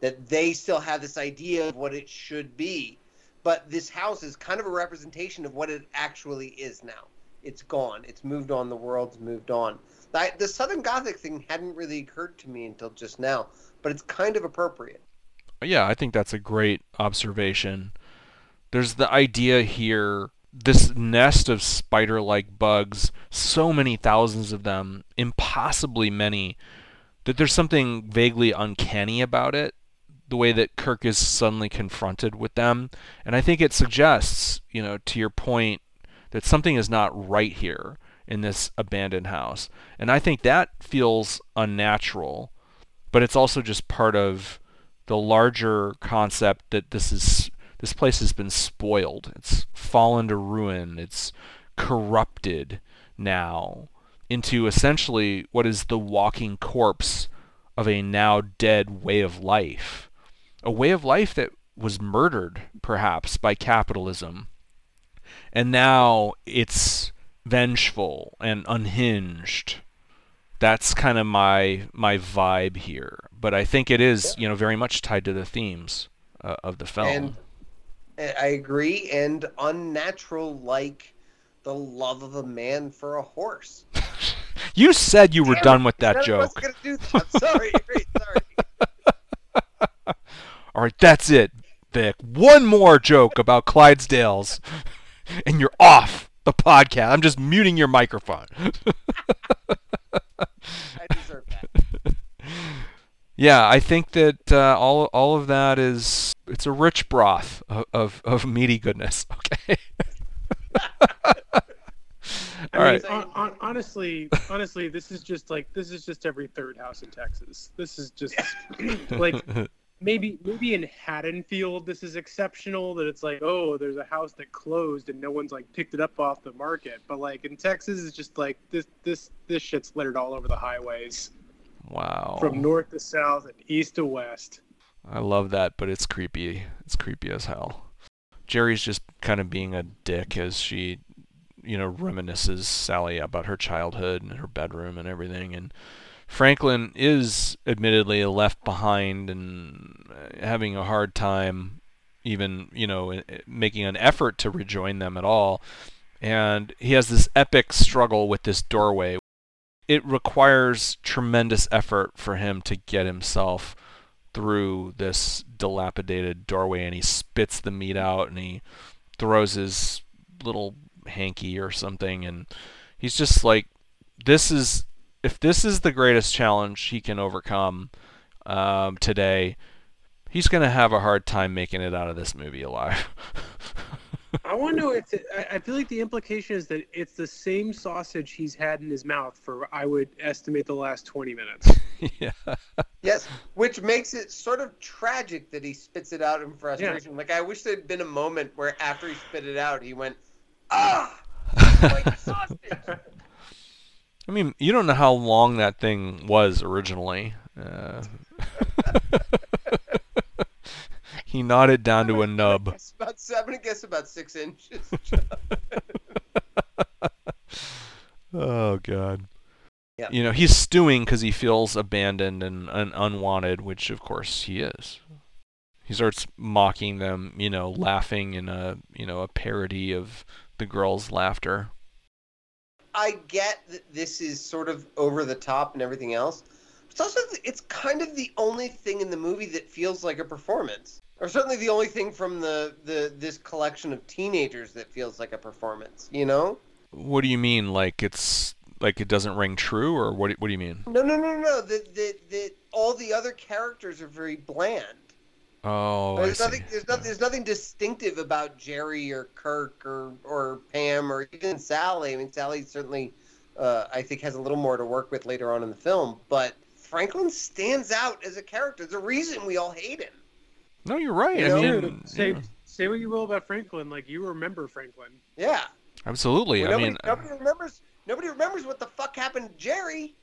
that they still have this idea of what it should be. But this house is kind of a representation of what it actually is now. It's gone. It's moved on. The world's moved on. The, the southern gothic thing hadn't really occurred to me until just now but it's kind of appropriate. Yeah, I think that's a great observation. There's the idea here this nest of spider like bugs, so many thousands of them, impossibly many, that there's something vaguely uncanny about it, the way that Kirk is suddenly confronted with them. And I think it suggests, you know, to your point, that something is not right here in this abandoned house. And I think that feels unnatural, but it's also just part of the larger concept that this is this place has been spoiled. It's fallen to ruin. It's corrupted now into essentially what is the walking corpse of a now dead way of life. A way of life that was murdered, perhaps, by capitalism. And now it's vengeful and unhinged that's kind of my my vibe here. But I think it is, you know, very much tied to the themes uh, of the film. And I agree, and unnatural, like the love of a man for a horse. you said you were Damn done with that joke. I was that. Sorry, sorry. All right, that's it, Vic. One more joke about Clydesdales, and you're off the podcast. I'm just muting your microphone. I deserve that. yeah, I think that uh, all all of that is it's a rich broth of of, of meaty goodness. Okay. I mean, on, on, honestly, honestly, this is just like this is just every third house in Texas. This is just like maybe maybe in Haddonfield this is exceptional that it's like oh there's a house that closed and no one's like picked it up off the market but like in Texas it's just like this this this shit's littered all over the highways wow from north to south and east to west I love that but it's creepy it's creepy as hell Jerry's just kind of being a dick as she you know reminisces Sally about her childhood and her bedroom and everything and Franklin is admittedly left behind and uh, having a hard time, even you know making an effort to rejoin them at all. And he has this epic struggle with this doorway. It requires tremendous effort for him to get himself through this dilapidated doorway, and he spits the meat out, and he throws his little hanky or something, and he's just like, this is if this is the greatest challenge he can overcome um, today, he's going to have a hard time making it out of this movie alive. I wonder if it, I feel like the implication is that it's the same sausage he's had in his mouth for I would estimate the last 20 minutes. yeah. Yes, which makes it sort of tragic that he spits it out in frustration. Yeah. Like I wish there'd been a moment where after he spit it out, he went, "Ah, like sausage." I mean, you don't know how long that thing was originally. Uh, he nodded down to a nub. About seven, I guess about six inches. oh God. Yeah. You know, he's stewing because he feels abandoned and, and unwanted, which of course he is. He starts mocking them, you know, laughing in a you know a parody of the girl's laughter. I get that this is sort of over the top and everything else. It's also it's kind of the only thing in the movie that feels like a performance, or certainly the only thing from the the this collection of teenagers that feels like a performance. You know? What do you mean? Like it's like it doesn't ring true, or what? What do you mean? No, no, no, no. That that that all the other characters are very bland. Oh, there's I nothing. see. There's, no, there's nothing distinctive about Jerry or Kirk or or Pam or even Sally. I mean, Sally certainly, uh, I think, has a little more to work with later on in the film. But Franklin stands out as a character. There's a reason we all hate him. No, you're right. You I mean, say yeah. say what you will about Franklin, like you remember Franklin. Yeah. absolutely. Well, I mean, nobody remembers. Nobody remembers what the fuck happened to Jerry.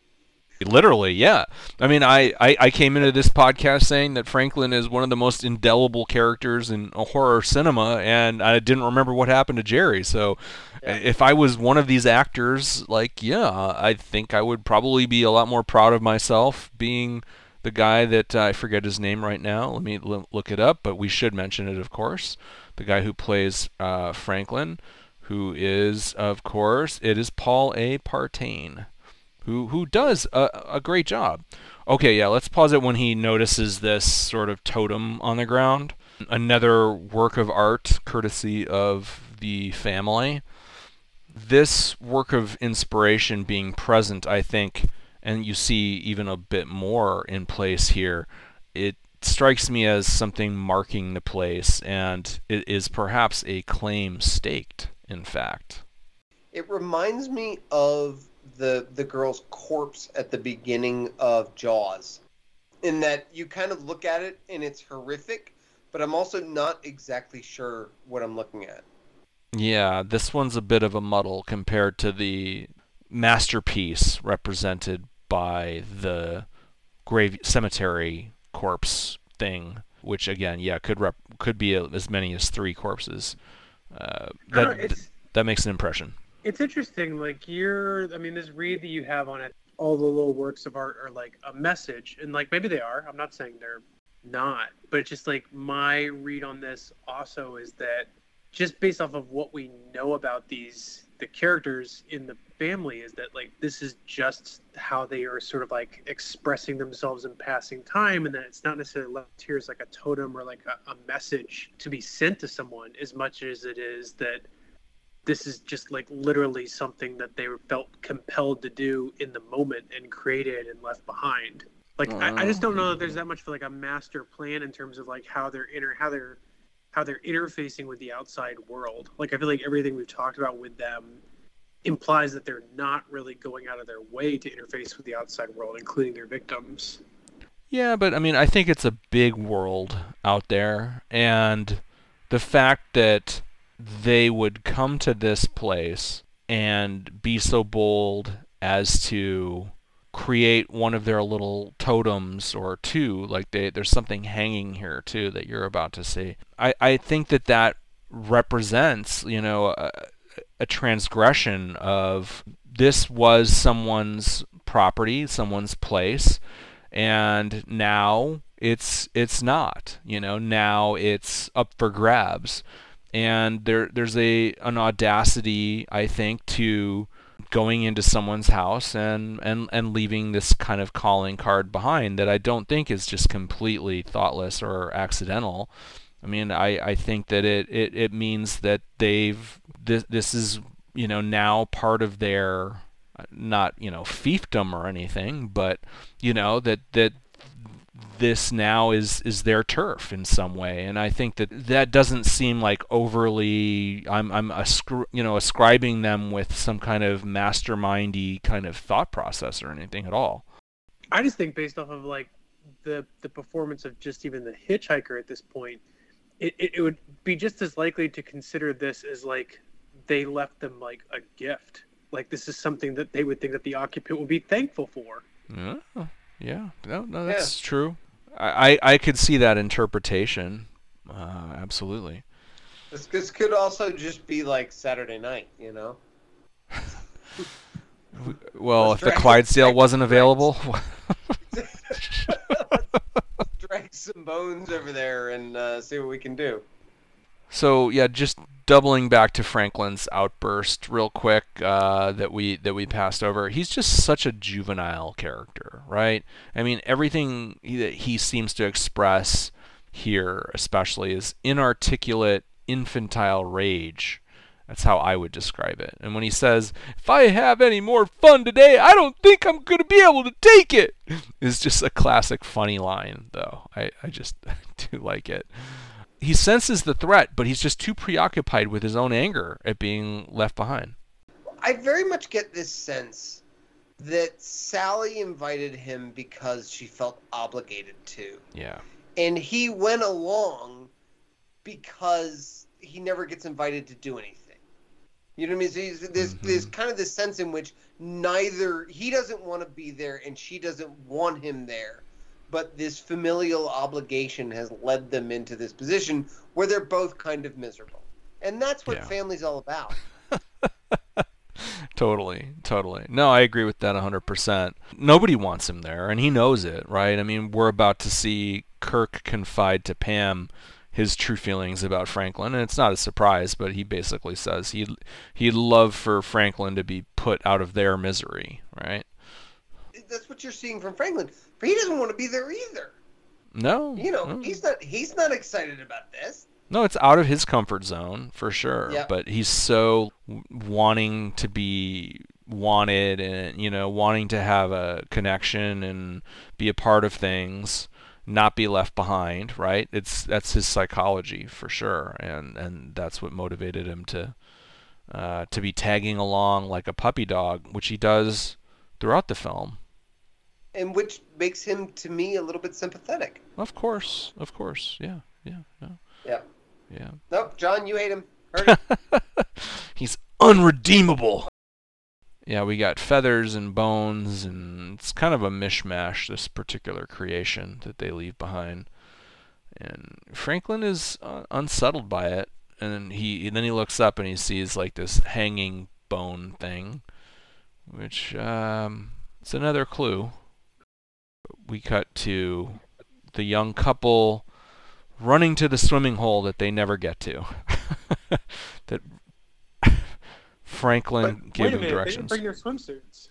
Literally, yeah. I mean, I, I, I came into this podcast saying that Franklin is one of the most indelible characters in horror cinema, and I didn't remember what happened to Jerry. So, Yeah. if I was one of these actors, like, yeah, I think I would probably be a lot more proud of myself being the guy that uh, I forget his name right now. Let me l- look it up, but we should mention it, of course. The guy who plays uh, Franklin, who is, of course, it is Paul A. Partain who who does a, a great job. Okay, yeah, let's pause it when he notices this sort of totem on the ground. Another work of art courtesy of the family. This work of inspiration being present, I think, and you see even a bit more in place here, it strikes me as something marking the place, and it is perhaps a claim staked, in fact. It reminds me of the the girl's corpse at the beginning of Jaws, in that you kind of look at it and it's horrific, but I'm also not exactly sure what I'm looking at. Yeah, this one's a bit of a muddle compared to the masterpiece represented by the grave cemetery corpse thing, which again, yeah, could rep- could be a, as many as three corpses. Uh, that know, that makes an impression. it's interesting. Like you're, I mean, this read that you have on it, all the little works of art are like a message, and like maybe they are. I'm not saying they're not, but it's just like my read on this also is that just based off of what we know about these the characters in the family is that like this is just how they are sort of like expressing themselves in passing time and that it's not necessarily left here as like a totem or like a, a message to be sent to someone as much as it is that this is just like literally something that they felt compelled to do in the moment and created and left behind. Like I, I just don't know that there's oh. that much for like a master plan in terms of like how they're inter how they're how they're interfacing with the outside world. Like i feel like everything we've talked about with them implies that they're not really going out of their way to interface with the outside world including their victims. Yeah, but I mean, I think it's a big world out there, and the fact that they would come to this place and be so bold as to create one of their little totems or two, like they, there's something hanging here too that you're about to see. I, I think that that represents, you know, a, a transgression of this was someone's property, someone's place, and now it's it's not. You know, now it's up for grabs, and there there's a an audacity I think to going into someone's house and, and, and leaving this kind of calling card behind that I don't think is just completely thoughtless or accidental. I mean, I, I think that it, it, it means that they've this this is you know now part of their uh, not you know fiefdom or anything, but you know that that this now is is their turf in some way. And i think that that doesn't seem like overly i'm i'm ascri- you know ascribing them with some kind of mastermindy kind of thought process or anything at all. I just think based off of like the the performance of just even the hitchhiker at this point it, it, it would be just as likely to consider this as like they left them like a gift. Like this is something that they would think that the occupant would be thankful for. Yeah yeah. No no that's yeah. true I, I could see that interpretation. Uh, absolutely. This, this could also just be like Saturday night, you know. well, Let's if the Clydesdale wasn't available. drag some bones over there and uh, see what we can do. So yeah, just doubling back to Franklin's outburst real quick uh, that we that we passed over. He's just such a juvenile character, right? I mean, everything that he seems to express here, especially, is inarticulate, infantile rage. That's how I would describe it. And when he says, "If I have any more fun today, I don't think I'm going to be able to take it," is just a classic funny line, though. I I just do like it he senses the threat, but he's just too preoccupied with his own anger at being left behind. I very much get this sense that Sally invited him because she felt obligated to. Yeah. And he went along because he never gets invited to do anything. You know what I mean? So there's mm-hmm. there's kind of this sense in which neither he doesn't want to be there and she doesn't want him there but this familial obligation has led them into this position where they're both kind of miserable. And that's what yeah. family's all about. totally, totally. No, I agree with that 100%. Nobody wants him there, and he knows it, right? I mean, we're about to see Kirk confide to Pam his true feelings about Franklin, and it's not a surprise, but he basically says he'd, he'd love for Franklin to be put out of their misery, right? That's what you're seeing from Franklin but he doesn't want to be there either. No. You know, no. he's not he's not excited about this. No, it's out of his comfort zone for sure. Yep. But he's so wanting to be wanted and you know wanting to have a connection and be a part of things not be left behind right it's that's his psychology for sure and and that's what motivated him to uh, to be tagging along like a puppy dog which he does throughout the film and which makes him to me a little bit sympathetic. Of course, of course, yeah, yeah, yeah. Yeah. Yeah. Nope, John, you hate him. It. He's unredeemable. Yeah, we got feathers and bones, and it's kind of a mishmash. This particular creation that they leave behind, and Franklin is uh, unsettled by it. And he and then he looks up and he sees like this hanging bone thing, which um, it's another clue we cut to the young couple running to the swimming hole that they never get to. that Franklin but, gave them directions. They didn't bring their swimsuits.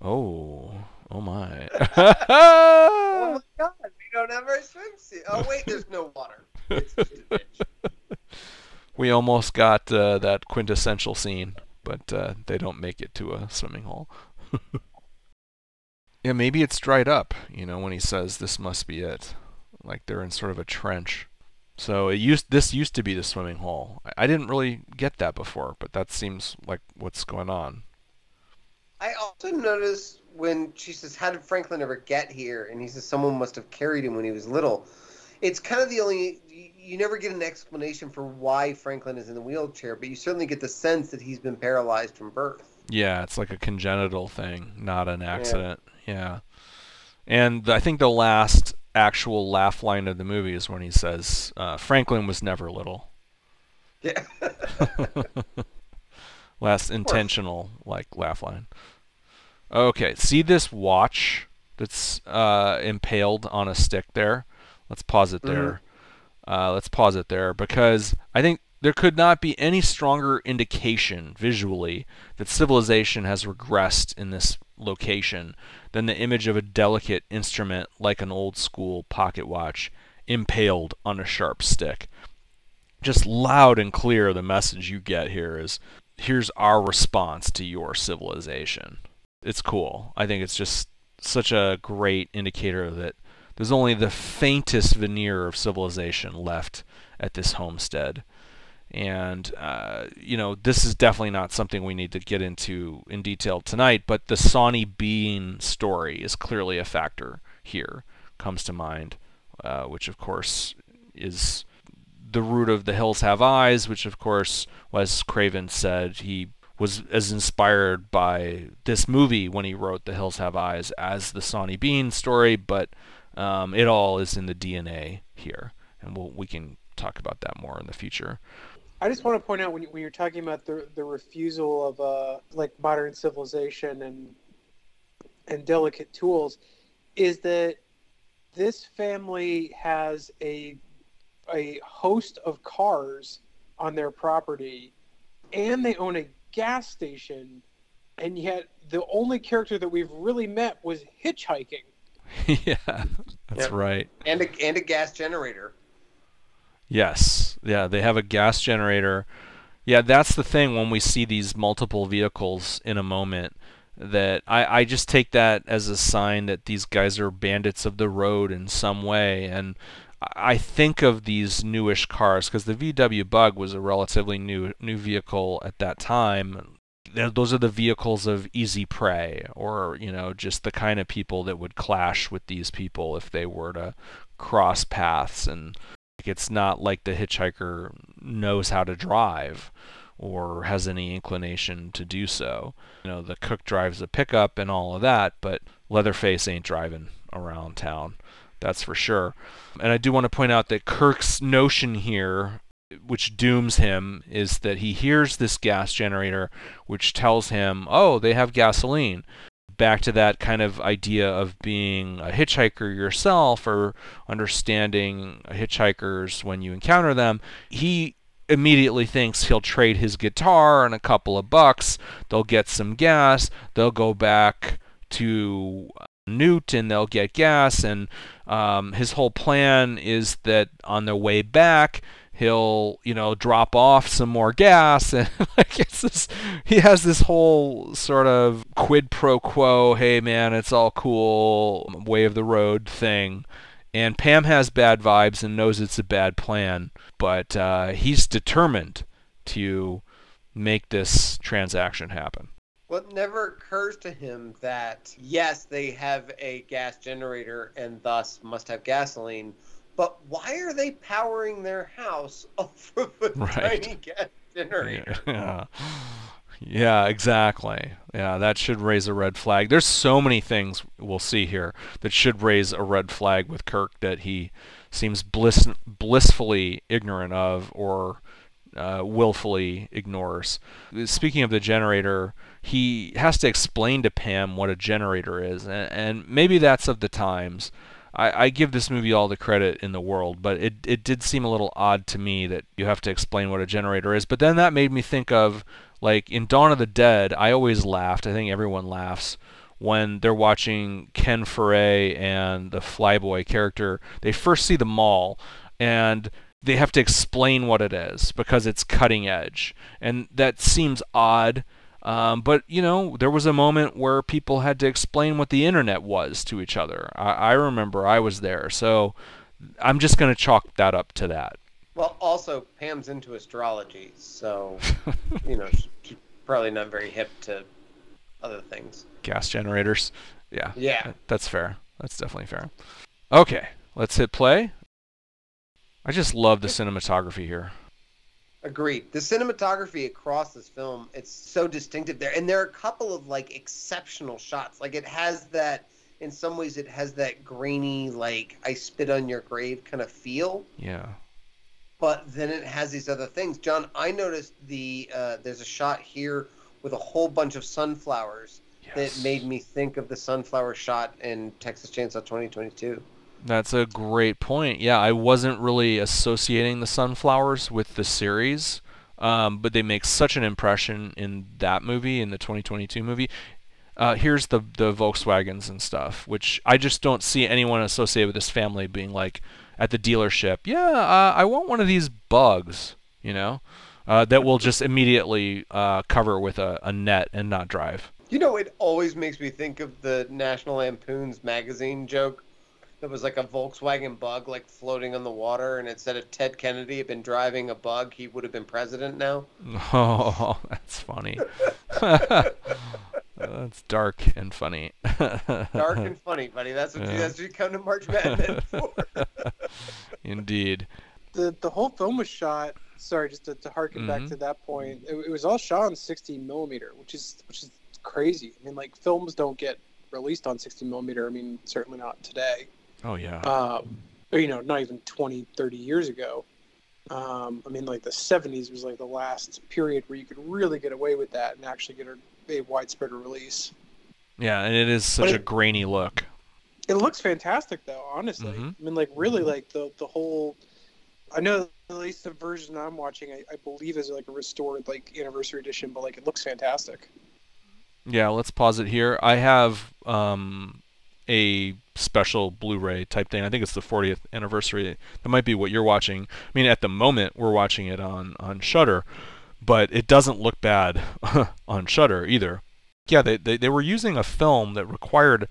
Oh, oh my! oh my God, we don't have our swimsuit. Oh wait, there's no water. we almost got uh, that quintessential scene, but uh, they don't make it to a swimming hole. Yeah, maybe it's dried up, you know, when he says this must be it. Like they're in sort of a trench. So it used this used to be the swimming hole. I didn't really get that before, but that seems like what's going on. I also noticed when she says, "How did Franklin ever get here?" and he says, "Someone must have carried him when he was little." It's kind of the only you never get an explanation for why Franklin is in the wheelchair, but you certainly get the sense that he's been paralyzed from birth. Yeah, it's like a congenital thing, not an accident. Yeah. Yeah. And I think the last actual laugh line of the movie is when he says, uh, "Franklin was never little." Yeah. last intentional like laugh line. Okay, see this watch that's uh, impaled on a stick there? Let's pause it there. Uh, let's pause it there because I think there could not be any stronger indication visually that civilization has regressed in this location than the image of a delicate instrument like an old school pocket watch impaled on a sharp stick. Just loud and clear, the message you get here is here's our response to your civilization. It's cool. I think it's just such a great indicator that there's only the faintest veneer of civilization left at this homestead and uh, you know this is definitely not something we need to get into in detail tonight but the Sawney Bean story is clearly a factor here comes to mind uh, which of course is the root of the hills have eyes which of course wes craven said he was as inspired by this movie when he wrote the hills have eyes as the Sawney Bean story but um, it all is in the dna here and we'll, we can talk about that more in the future I just want to point out when, you, when you're talking about the the refusal of uh like modern civilization and and delicate tools, is that this family has a a host of cars on their property, and they own a gas station, and yet the only character that we've really met was hitchhiking. yeah, that's Yep. right. and a and a gas generator. Yes. Yeah, they have a gas generator. Yeah, that's the thing when we see these multiple vehicles in a moment that I, I just take that as a sign that these guys are bandits of the road in some way and I think of these newish cars because the VW Bug was a relatively new new vehicle at that time. Those are the vehicles of easy prey, or you know, just the kind of people that would clash with these people if they were to cross paths and it's not like the hitchhiker knows how to drive or has any inclination to do so. You know, the cook drives a pickup and all of that, but Leatherface ain't driving around town. That's for sure. And I do want to point out that Kirk's notion here, which dooms him, is that he hears this gas generator, which tells him, oh, they have gasoline. Back to that kind of idea of being a hitchhiker yourself or understanding hitchhikers when you encounter them. He immediately thinks he'll trade his guitar and a couple of bucks. They'll get some gas. They'll go back to Newt and they'll get gas. And um, his whole plan is that on their way back, he'll you know drop off some more gas and like it's this he has this whole sort of quid pro quo hey man it's all cool way of the road thing and Pam has bad vibes and knows it's a bad plan, but uh, he's determined to make this transaction happen. Well, it never occurs to him that yes, they have a gas generator and thus must have gasoline, but why are they powering their house off of a Right. tiny gas generator? Yeah. Yeah, exactly. Yeah, that should raise a red flag. There's so many things we'll see here that should raise a red flag with Kirk that he seems bliss- blissfully ignorant of or uh, willfully ignores. Speaking of the generator, he has to explain to Pam what a generator is, and, and maybe that's of the times. I, I give this movie all the credit in the world, but it, it did seem a little odd to me that you have to explain what a generator is. But then that made me think of, like, in Dawn of the Dead, I always laughed. I think everyone laughs when they're watching Ken Foree and the Flyboy character. They first see the mall, and they have to explain what it is because it's cutting edge. And that seems odd. Um, but you know, there was a moment where people had to explain what the internet was to each other. I, I remember I was there, so I'm just going to chalk that up to that. Well, also Pam's into astrology, so you know she's probably not very hip to other things. Gas generators, yeah, Yeah. that's fair. That's definitely fair. Okay, let's hit play. I just love the cinematography here. Agreed. The cinematography across this film, it's so distinctive there. And there are a couple of like exceptional shots. Like it has that in some ways it has that grainy like I spit on your grave kind of feel, Yeah. but then it has these other things. John, I noticed the uh, there's a shot here with a whole bunch of sunflowers Yes. that made me think of the sunflower shot in Texas Chainsaw 2022. That's a great point. Yeah, I wasn't really associating the sunflowers with the series, um, but they make such an impression in that movie, in the 2022 movie. Uh, here's the the Volkswagens and stuff, which I just don't see anyone associated with this family being like at the dealership. Yeah, uh, I want one of these bugs, you know, uh, that will just immediately uh, cover with a, a net and not drive. You know, it always makes me think of the National Lampoon's magazine joke. That was like a Volkswagen bug, like floating on the water, and instead of Ted Kennedy had been driving a bug, he would have been president now. Oh, that's funny. that's dark and funny. Dark and funny, buddy. That's what you, that's what you come to March Madness for. Indeed. the the whole film was shot. Sorry, just to, to harken back Mhm. to that point, it, it was all shot on 16 millimeter, which is which is crazy. I mean, like films don't get released on 16 millimeter. I mean, certainly not today. Oh yeah. Um, or you know, not even 20, 30 years ago. Um, I mean, like the 70s was like the last period where you could really get away with that and actually get a, a widespread release. Yeah, and it is such But a it- grainy look. It looks fantastic, though. Honestly, Mhm. I mean, like really, like the the whole. I know at least the version I'm watching, I, I believe is like a restored like anniversary edition, but like it looks fantastic. Yeah, let's pause it here. I have um, a special Blu-ray type thing. I think it's the 40th anniversary. That might be what you're watching. I mean, at the moment we're watching it on on Shudder, but it doesn't look bad on Shudder either. Yeah, they, they they were using a film that required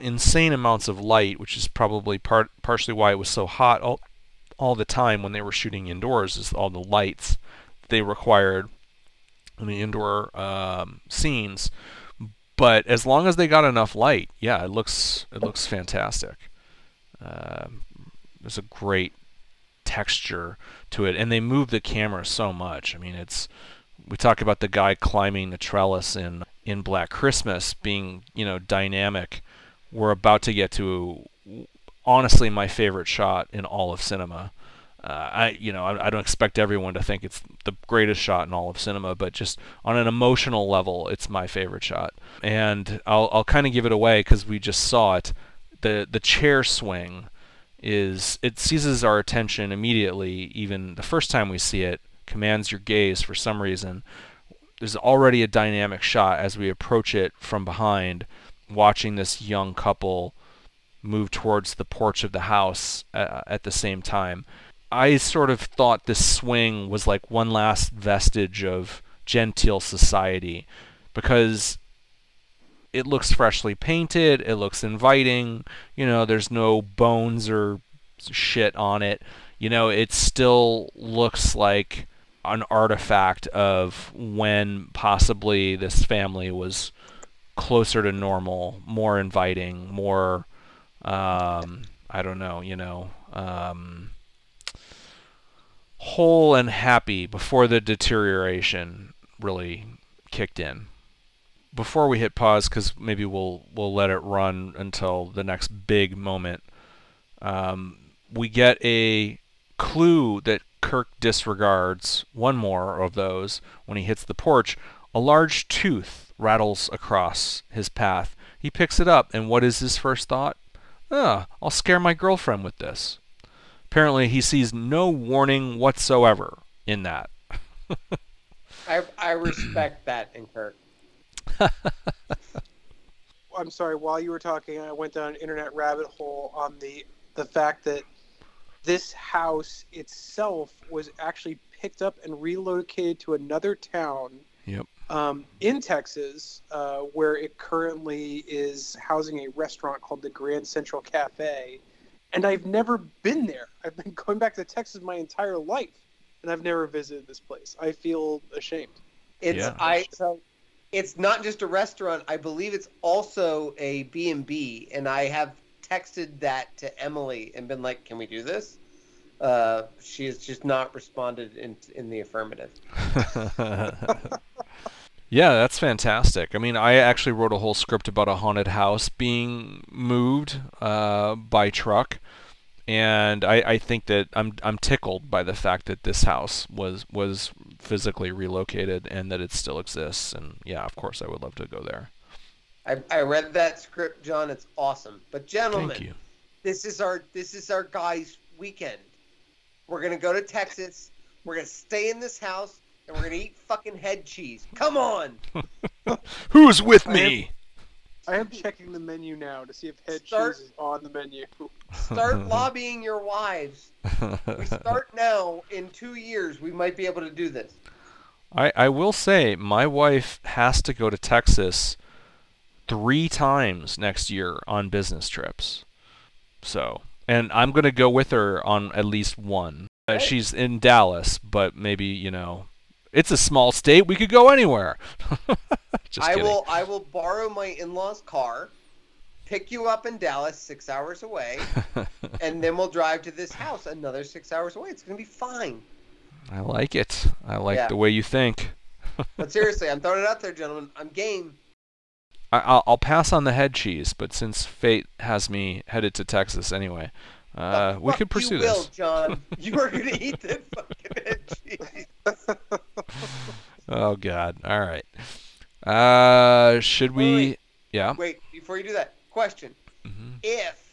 insane amounts of light, which is probably part partially why it was so hot all all the time when they were shooting indoors. Is all the lights they required in the indoor um, scenes. But as long as they got enough light, yeah, it looks it looks fantastic. Um, there's a great texture to it, and they move the camera so much. I mean, it's we talk about the guy climbing the trellis in in Black Christmas being you know dynamic. We're about to get to honestly my favorite shot in all of cinema. Uh, I you know I, I don't expect everyone to think it's the greatest shot in all of cinema, but just on an emotional level, it's my favorite shot. And I'll I'll kind of give it away because we just saw it. The the chair swing is it seizes our attention immediately. Even the first time we see it, commands your gaze for some reason. There's already a dynamic shot as we approach it from behind, watching this young couple move towards the porch of the house uh, at the same time. I sort of thought this swing was like one last vestige of genteel society because it looks freshly painted, it looks inviting, you know, there's no bones or shit on it. You know, it still looks like an artifact of when possibly this family was closer to normal, more inviting, more um, I don't know, you know, um, whole and happy before the deterioration really kicked in. Before we hit pause, because maybe we'll we'll let it run until the next big moment. Um, we get a clue that Kirk disregards. One more of those when he hits the porch. A large tooth rattles across his path. He picks it up, and what is his first thought? Ah, I'll scare my girlfriend with this. Apparently, he sees no warning whatsoever in that. I I respect that in Kirk. I'm sorry. While you were talking, I went down an internet rabbit hole on the the fact that this house itself was actually picked up and relocated to another town Yep. um, in Texas, uh, where it currently is housing a restaurant called the Grand Central Cafe. And I've never been there. I've been going back to Texas my entire life, and I've never visited this place. I feel ashamed. It's Yeah. I so it's not just a restaurant. I believe it's also a B and B, and I have texted that to Emily and been like, "Can we do this?" Uh, she has just not responded in in the affirmative. yeah, that's fantastic. I mean, I actually wrote a whole script about a haunted house being moved uh, by truck, and I, I think that I'm I'm tickled by the fact that this house was was physically relocated and that it still exists. And yeah, of course, I would love to go there. I, I read that script, John. It's awesome. But gentlemen, this is our this is our guys' weekend. We're gonna go to Texas. We're gonna stay in this house and we're gonna eat fucking head cheese. Come on. Who's with me? I am checking the menu now to see if head Start- cheese is on the menu. Start lobbying your wives. We start now. In two years, we might be able to do this. I, I will say my wife has to go to Texas three times next year on business trips. So, and I'm going to go with her on at least one. Uh, she's in Dallas, but maybe, you know, it's a small state. We could go anywhere. I kidding. will. I will borrow my in-laws' car, pick you up in Dallas, six hours away, and then we'll drive to this house another six hours away. It's gonna be fine. I like it. I like Yeah. the way you think. But seriously, I'm throwing it out there, gentlemen. I'm game. I, I'll, I'll pass on the head cheese, but since fate has me headed to Texas anyway, uh, we could pursue you will. John. You are gonna eat that fucking head cheese. Oh God! All right. Uh, should Wait, we? wait. Yeah. Wait, before you do that, question: hmm If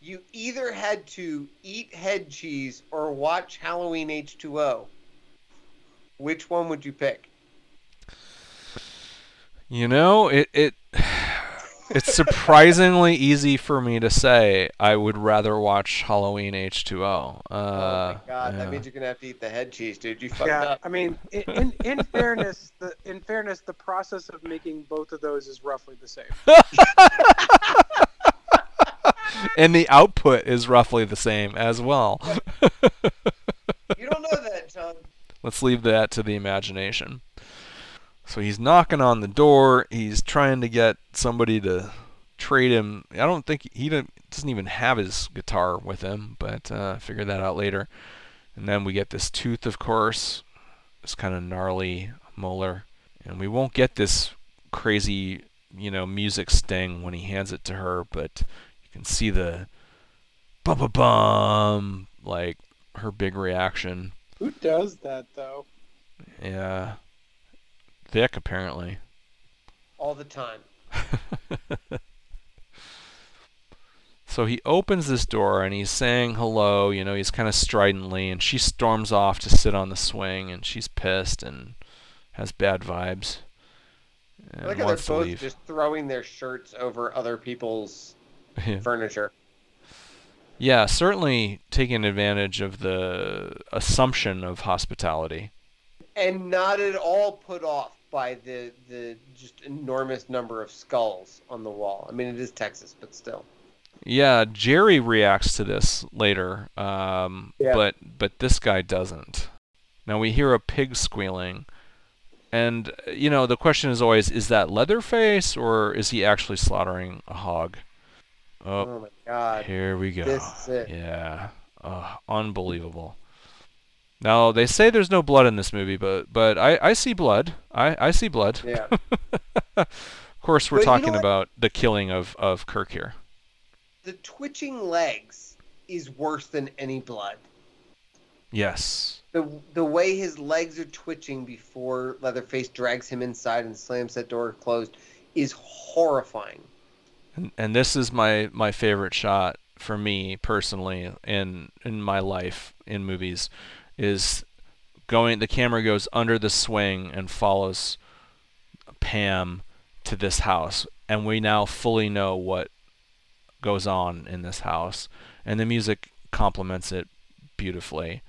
you either had to eat head cheese or watch Halloween H2O, which one would you pick? You know, it it it's surprisingly easy for me to say. I would rather watch Halloween H2O. Uh, oh my god, yeah. that means you're gonna have to eat the head cheese, dude. You fucked yeah, up. I mean, in, in, in fairness, the in fairness, the process of making both of those is roughly the same. and the output is roughly the same as well. You don't know that, John. Let's leave that to the imagination. So he's knocking on the door. He's trying to get somebody to trade him. I don't think he doesn't even have his guitar with him, but uh, figure that out later. And then we get this tooth, of course, this kind of gnarly molar, and we won't get this crazy, you know, music sting when he hands it to her, but you can see the bum bum bum, like her big reaction. Who does that though? Yeah. Apparently. All the time. so he opens this door and he's saying hello, you know, he's kind of stridently, and she storms off to sit on the swing, and she's pissed and has bad vibes. I like how they're both leave. just throwing their shirts over other people's yeah. furniture. yeah, certainly taking advantage of the assumption of hospitality. and not at all put off by the the just enormous number of skulls on the wall. I mean, it is Texas, but still. Yeah, Jerry reacts to this later, um, Yeah. but but this guy doesn't. Now we hear a pig squealing, and you know the question is always: is that Leatherface or is he actually slaughtering a hog? Oh, Oh my god, here we go. this is it. Yeah, oh, unbelievable. Now they say there's no blood in this movie, but but I, I see blood. I, I see blood. Yeah. of course, we're But you know talking about the killing of, of Kirk here. The twitching legs is worse than any blood. Yes. The the way his legs are twitching before Leatherface drags him inside and slams that door closed is horrifying. And, and this is my, my favorite shot for me personally in in my life in movies is going the camera goes under the swing and follows Pam to this house and we now fully know what goes on in this house and the music complements it beautifully.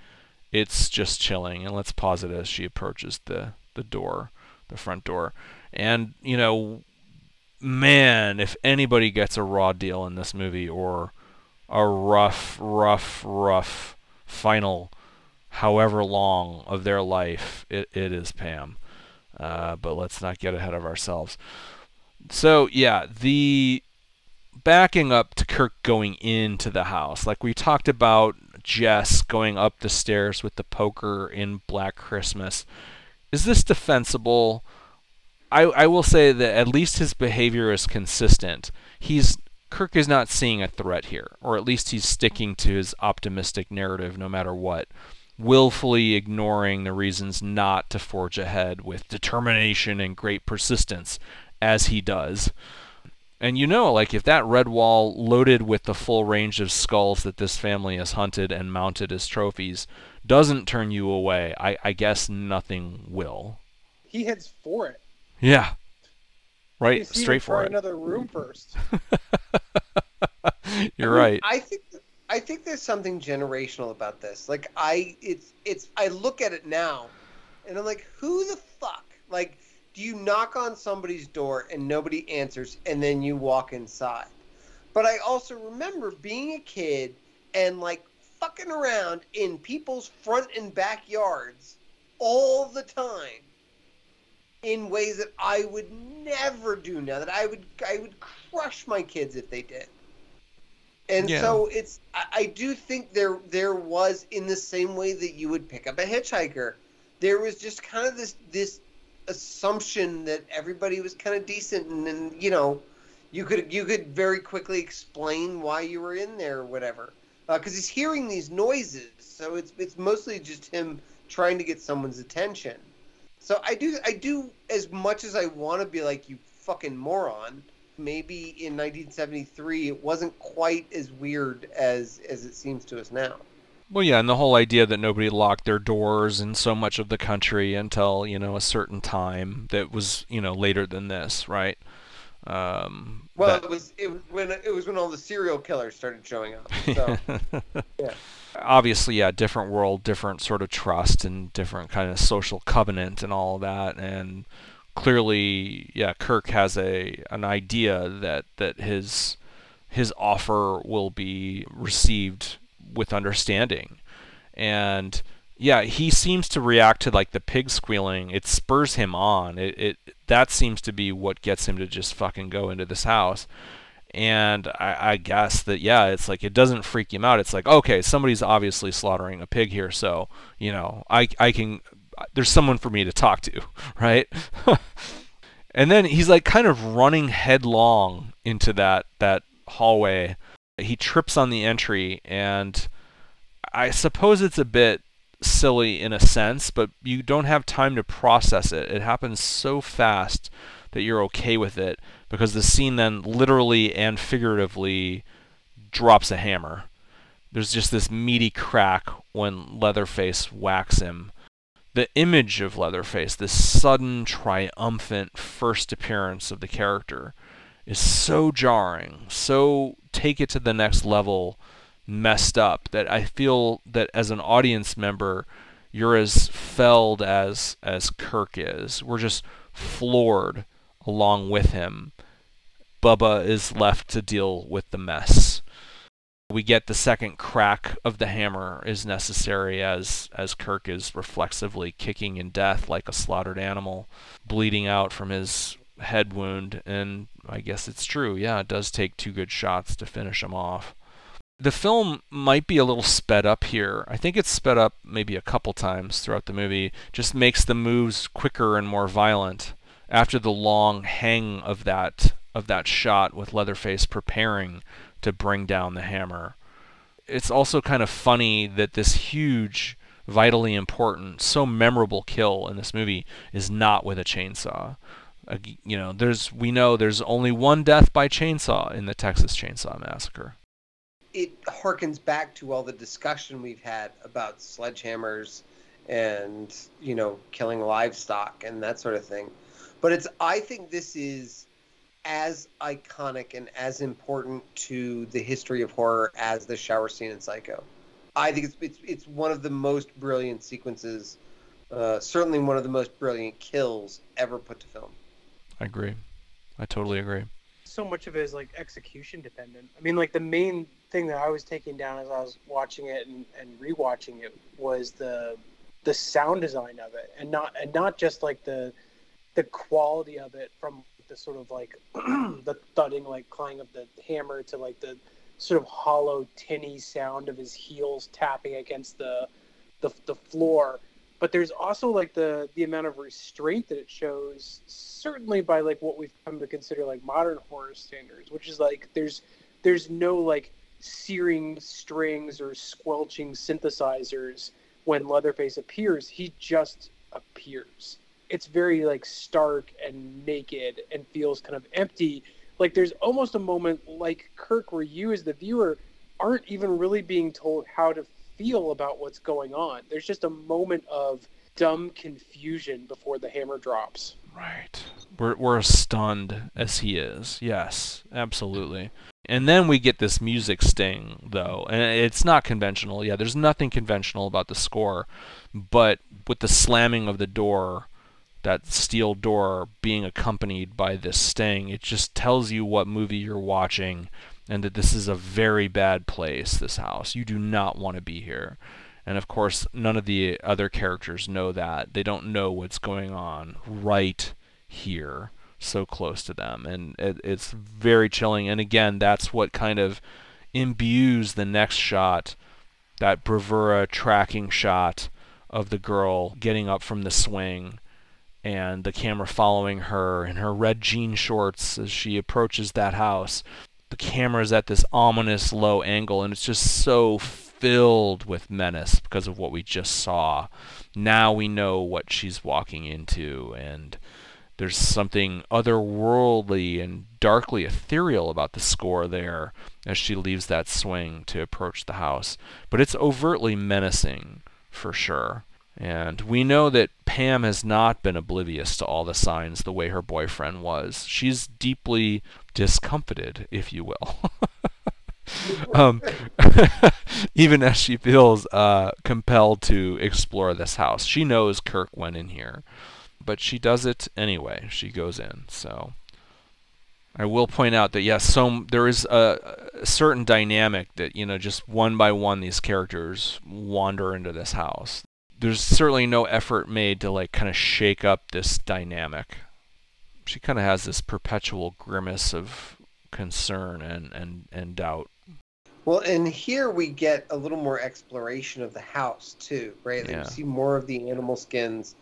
It's just chilling and let's pause it as she approaches the the door, the front door. And you know man, if anybody gets a raw deal in this movie or a rough, rough, rough final, however long of their life, it, it is Pam. Uh, but let's not get ahead of ourselves. So, yeah, the backing up to Kirk going into the house, like we talked about Jess going up the stairs with the poker in Black Christmas. Is this defensible? I, I will say that at least his behavior is consistent. He's Kirk is not seeing a threat here, or at least he's sticking to his optimistic narrative no matter what, willfully ignoring the reasons not to forge ahead with determination and great persistence, as he does. And you know, like if that red wall loaded with the full range of skulls that this family has hunted and mounted as trophies doesn't turn you away, I, I guess nothing will. He heads for it. Yeah. Right, straight for it. another room first. You're I mean, right. I think I think there's something generational about this. Like I it's it's I look at it now and I'm like, who the fuck? Like, do you knock on somebody's door and nobody answers and then you walk inside? But I also remember being a kid and like fucking around in people's front and backyards all the time in ways that I would never do now. That I would I would crush my kids if they did. And Yeah. so it's I, I do think there there was in the same way that you would pick up a hitchhiker, there was just kind of this this assumption that everybody was kind of decent and, and you know you could you could very quickly explain why you were in there or whatever uh, because he's hearing these noises so it's it's mostly just him trying to get someone's attention so i do i do as much as i want to be like you fucking moron maybe in 1973 it wasn't quite as weird as as it seems to us now Well, yeah, and the whole idea that nobody locked their doors in so much of the country until you know a certain time that was you know later than this, right? Um, well that- it was it was when it was when all the serial killers started showing up so Yeah. Obviously, yeah, different world, different sort of trust, and different kind of social covenant, and all that. And clearly, yeah, Kirk has a an idea that that his his offer will be received with understanding, and yeah, he seems to react to like the pig squealing. It spurs him on. It, it that seems to be what gets him to just fucking go into this house and I, I guess that yeah, it's like it doesn't freak him out. It's like okay, somebody's obviously slaughtering a pig here, so you know I I can there's someone for me to talk to, right? and then he's like kind of running headlong into that that hallway. He trips on the entry, and I suppose it's a bit silly in a sense, but you don't have time to process it. It happens so fast that you're okay with it because the scene then literally and figuratively drops a hammer. There's just this meaty crack when Leatherface whacks him. The image of Leatherface, this sudden, triumphant first appearance of the character, is so jarring, so take it to the next level, messed up, that I feel that as an audience member, you're as felled as as Kirk is. We're just floored along with him. Bubba is left to deal with the mess. We get the second crack of the hammer is necessary as as Kirk is reflexively kicking in death like a slaughtered animal, bleeding out from his head wound, and I guess it's true. Yeah, it does take two good shots to finish him off. The film might be a little sped up here. I think it's sped up maybe a couple times throughout the movie. Just makes the moves quicker and more violent after the long hang of that of that shot with Leatherface preparing to bring down the hammer. It's also kind of funny that this huge, vitally important, so memorable kill in this movie is not with a chainsaw. You know, there's we know there's only one death by chainsaw in the Texas Chainsaw Massacre. it harkens back to all the discussion we've had about sledgehammers and you know killing livestock and that sort of thing but it's i think this is as iconic and as important to the history of horror as the shower scene in psycho i think it's it's, it's one of the most brilliant sequences uh, certainly one of the most brilliant kills ever put to film I agree. I totally agree. so much of it is like execution dependent. I mean, like the main thing that I was taking down as I was watching it and, and rewatching it was the the sound design of it, and not and not just like the the quality of it from the sort of like the thudding, like clang of the hammer to like the sort of hollow, tinny sound of his heels tapping against the the, the floor. But there's also like the the amount of restraint that it shows certainly by like what we've come to consider like modern horror standards which is like there's there's no like searing strings or squelching synthesizers when leatherface appears. He just appears it's very like stark and naked and feels kind of empty like there's almost a moment like Kirk where you as the viewer aren't even really being told how to feel about what's going on. There's just a moment of dumb confusion before the hammer drops. Right. We're we're stunned as he is. Yes, absolutely. And then we get this music sting though, and it's not conventional. Yeah, there's nothing conventional about the score, but with the slamming of the door, that steel door being accompanied by this sting, it just tells you what movie you're watching and that this is a very bad place, this house. You do not want to be here. And of course, none of the other characters know that. They don't know what's going on right here, so close to them. And it, it's very chilling. And again, that's what kind of imbues the next shot, that bravura tracking shot of the girl getting up from the swing and the camera following her in her red jean shorts as she approaches that house. The camera is at this ominous low angle, and it's just so filled with menace because of what we just saw. Now we know what she's walking into, and there's something otherworldly and darkly ethereal about the score there as she leaves that swing to approach the house. But it's overtly menacing, for sure. And we know that Pam has not been oblivious to all the signs the way her boyfriend was. She's deeply discomfited, if you will. um, even as she feels uh, compelled to explore this house. She knows Kirk went in here, but she does it anyway. She goes in. So I will point out that yes, so there is a, a certain dynamic that you know just one by one these characters wander into this house. There's certainly no effort made to like kind of shake up this dynamic. She kind of has this perpetual grimace of concern and, and, and doubt well, and here we get a little more exploration of the house too, right? Like Yeah. We see more of the animal skins,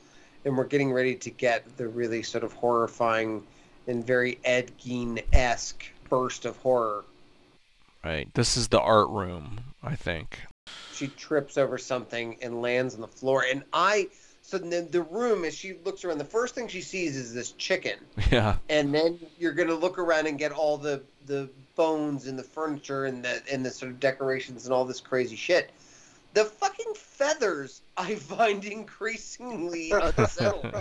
and we're getting ready to get the really sort of horrifying and very Ed Gein esque burst of horror. Right. This is the art room, I think. She trips over something and lands on the floor, and I. So then the room, as she looks around, the first thing she sees is this chicken, Yeah. and then you're gonna look around and get all the the bones and the furniture and the and the sort of decorations and all this crazy shit. The fucking feathers I find increasingly unsettling.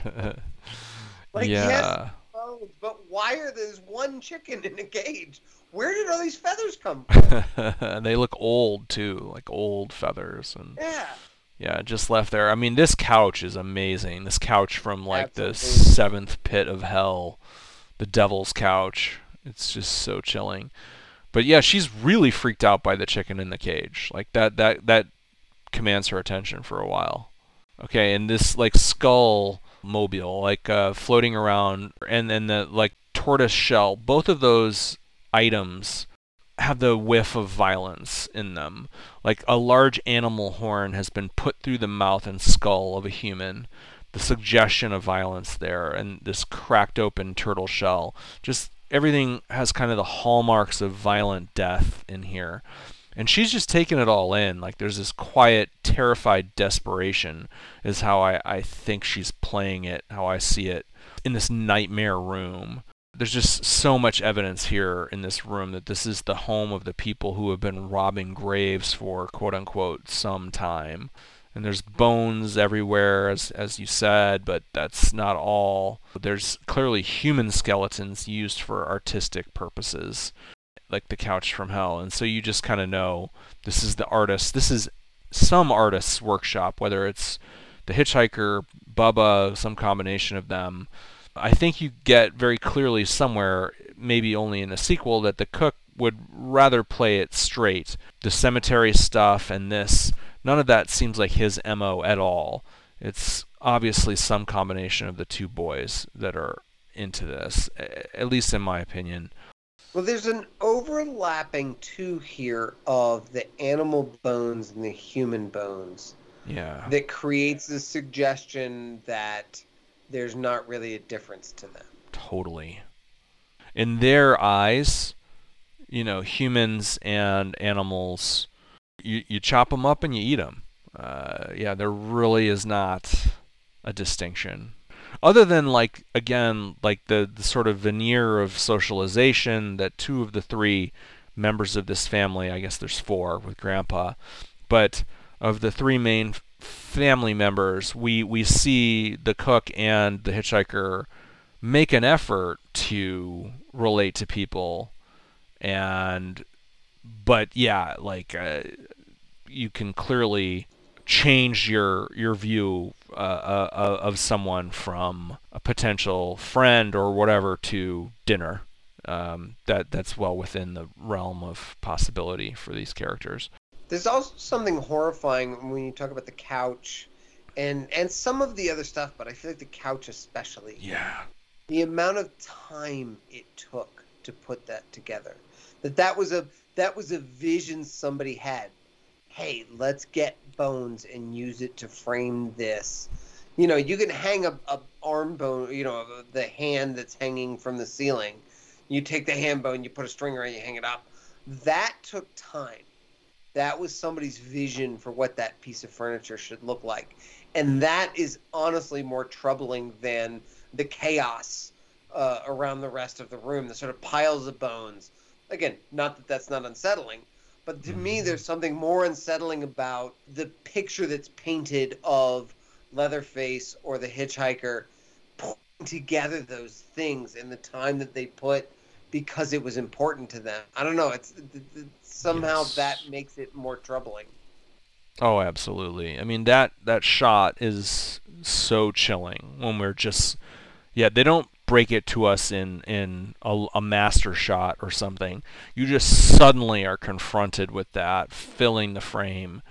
Like yes, yeah. bones, but why are there's one chicken in a cage? Where did all these feathers come from? they look old too, like old feathers and Yeah. yeah, just left there. I mean, this couch is amazing. This couch from like the seventh pit of hell, the devil's couch. It's just so chilling. But yeah, she's really freaked out by the chicken in the cage. Like that that that commands her attention for a while. Okay, and this like skull mobile, like uh, floating around, and then the like tortoise shell. Both of those items have the whiff of violence in them. Like a large animal horn has been put through the mouth and skull of a human. The suggestion of violence there, and this cracked open turtle shell. Just everything has kind of the hallmarks of violent death in here. And she's just taking it all in. Like there's this quiet, terrified desperation, is how I, I think she's playing it, how I see it in this nightmare room. There's just so much evidence here in this room that this is the home of the people who have been robbing graves for quote unquote some time. And there's bones everywhere, as, as you said, but that's not all. There's clearly human skeletons used for artistic purposes like the couch from hell and so you just kind of know this is the artist this is some artist's workshop whether it's the hitchhiker bubba some combination of them i think you get very clearly somewhere maybe only in a sequel that the cook would rather play it straight. The cemetery stuff and this none of that seems like his mo at all. It's obviously some combination of the two boys that are into this at least in my opinion. Well, there's an overlapping too here of the animal bones and the human bones yeah. that creates the suggestion that there's not really a difference to them. Totally. In their eyes, you know, humans and animals, you, you chop them up and you eat them. Uh, yeah, there really is not a distinction. other than like again like the, the sort of veneer of socialization that two of the three members of this family i guess there's four with grandpa but of the three main family members we we see the cook and the hitchhiker make an effort to relate to people and but yeah like uh, you can clearly change your your view uh, uh, uh, of someone from a potential friend or whatever to dinner. Um, that that's well within the realm of possibility for these characters. There's also something horrifying when you talk about the couch, and and some of the other stuff, but I feel like the couch especially. Yeah. The amount of time it took to put that together, that that was a that was a vision somebody had hey, let's get bones and use it to frame this. You know, you can hang a, a arm bone, you know, the hand that's hanging from the ceiling. You take the hand bone, you put a string around, you hang it up. That took time. That was somebody's vision for what that piece of furniture should look like. And that is honestly more troubling than the chaos uh, around the rest of the room, the sort of piles of bones. Again, not that that's not unsettling, but to me, mm-hmm. there's something more unsettling about the picture that's painted of Leatherface or the hitchhiker putting together those things in the time that they put because it was important to them. I don't know. It's, it's somehow yes. that makes it more troubling. Oh, absolutely. I mean that that shot is so chilling when we're just yeah, they don't break it to us in in a, a, master shot or something. You just suddenly are confronted with that filling the frame,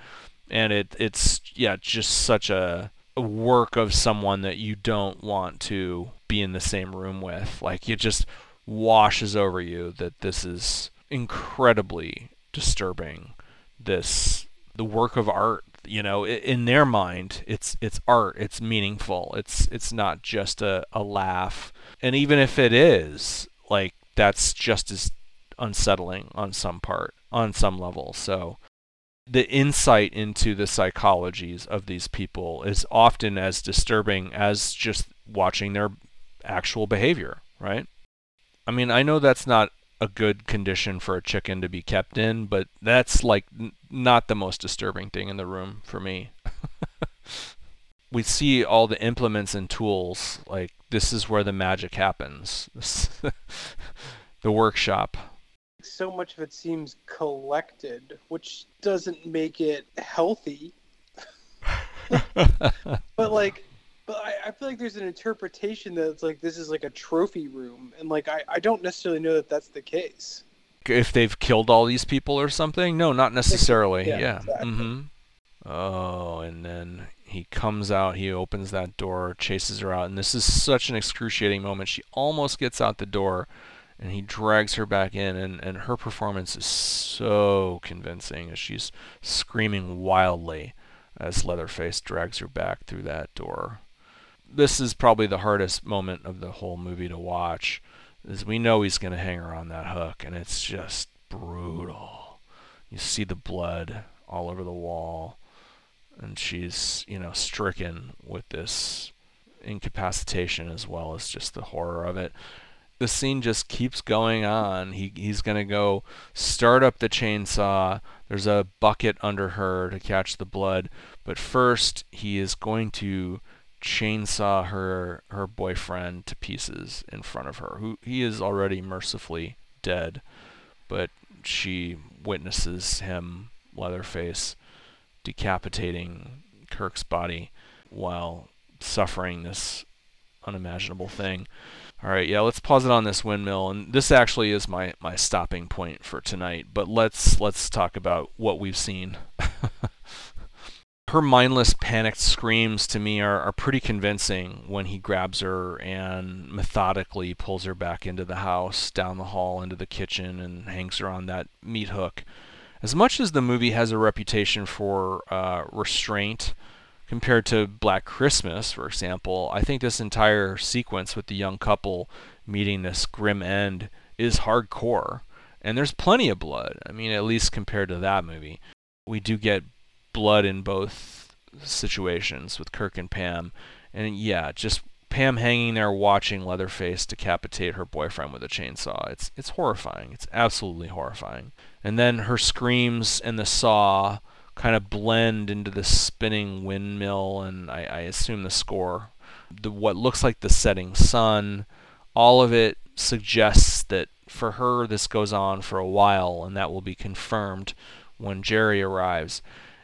and it it's yeah just such a work of someone that you don't want to be in the same room with. Like you just washes over you that this is incredibly disturbing. This the work of art you know in their mind it's it's art. It's meaningful. It's it's not just a, a laugh. And even if it is like that's just as unsettling on some part on some level. So the insight into the psychologies of these people is often as disturbing as just watching their actual behavior right i mean i know that's not a good condition for a chicken to be kept in, but that's like n- not the most disturbing thing in the room for me. we see all the implements and tools, like this is where the magic happens. the workshop. So much of it seems collected, which doesn't make it healthy. but like but I, I, feel like there's an interpretation that it's like this is like a trophy room, and like I, I don't necessarily know that that's the case. If they've killed all these people or something? No, not necessarily. Yeah. yeah. Exactly. Mm-hmm. Oh, and then he comes out. He opens that door, chases her out, and this is such an excruciating moment. She almost gets out the door, and he drags her back in, and and her performance is so convincing as she's screaming wildly as Leatherface drags her back through that door this is probably the hardest moment of the whole movie to watch. Is we know he's going to hang her on that hook, and it's just brutal. You see the blood all over the wall, and she's you know stricken with this incapacitation as well as just the horror of it. The scene just keeps going on. He he's gonna go start up the chainsaw. There's a bucket under her to catch the blood, but first he is going to chainsaw her her boyfriend to pieces in front of her. Who he is already mercifully dead, but she witnesses him, Leatherface, decapitating Kirk's body while suffering this unimaginable thing. All right, yeah, let's pause it on this windmill, and this actually is my my stopping point for tonight. But let's let's talk about what we've seen. her mindless panicked screams to me are, are pretty convincing when he grabs her and methodically pulls her back into the house down the hall into the kitchen and hangs her on that meat hook. As much as the movie has a reputation for uh, restraint compared to black christmas for example i think this entire sequence with the young couple meeting this grim end is hardcore. And there's plenty of blood i mean at least compared to that movie. We do get blood in both situations with Kirk and Pam. And yeah, just Pam hanging there watching Leatherface decapitate her boyfriend with a chainsaw. It's it's horrifying. It's absolutely horrifying. And then her screams and the saw kind of blend into the spinning windmill, and I, I assume the score, the what looks like the setting sun. All of it suggests that for her this goes on for a while, and that will be confirmed when Jerry arrives.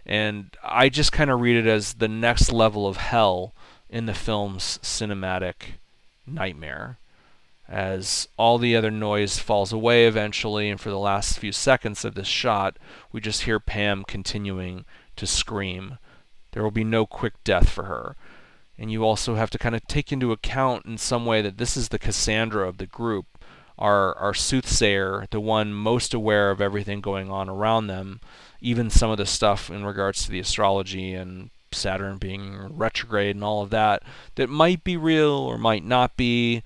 And I just kind of read it as the next level of hell in the film's cinematic nightmare. As all the other noise falls away eventually, and for the last few seconds of this shot, we just hear Pam continuing to scream. There will be no quick death for her. And you also have to kind of take into account in some way that this is the Cassandra of the group, our, our soothsayer, the one most aware of everything going on around them, even some of the stuff in regards to the astrology and Saturn being retrograde and all of that, that might be real or might not be,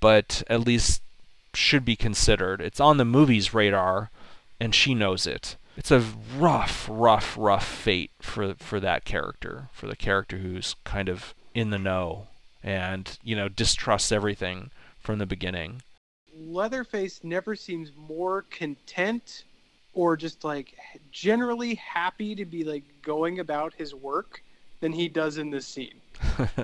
but at least should be considered. It's on the movie's radar, and she knows it. It's a rough, rough, rough fate for for that character, for the character who's kind of in the know and you know distrusts everything from the beginning. Leatherface never seems more content or just like generally happy to be like going about his work than he does in this scene.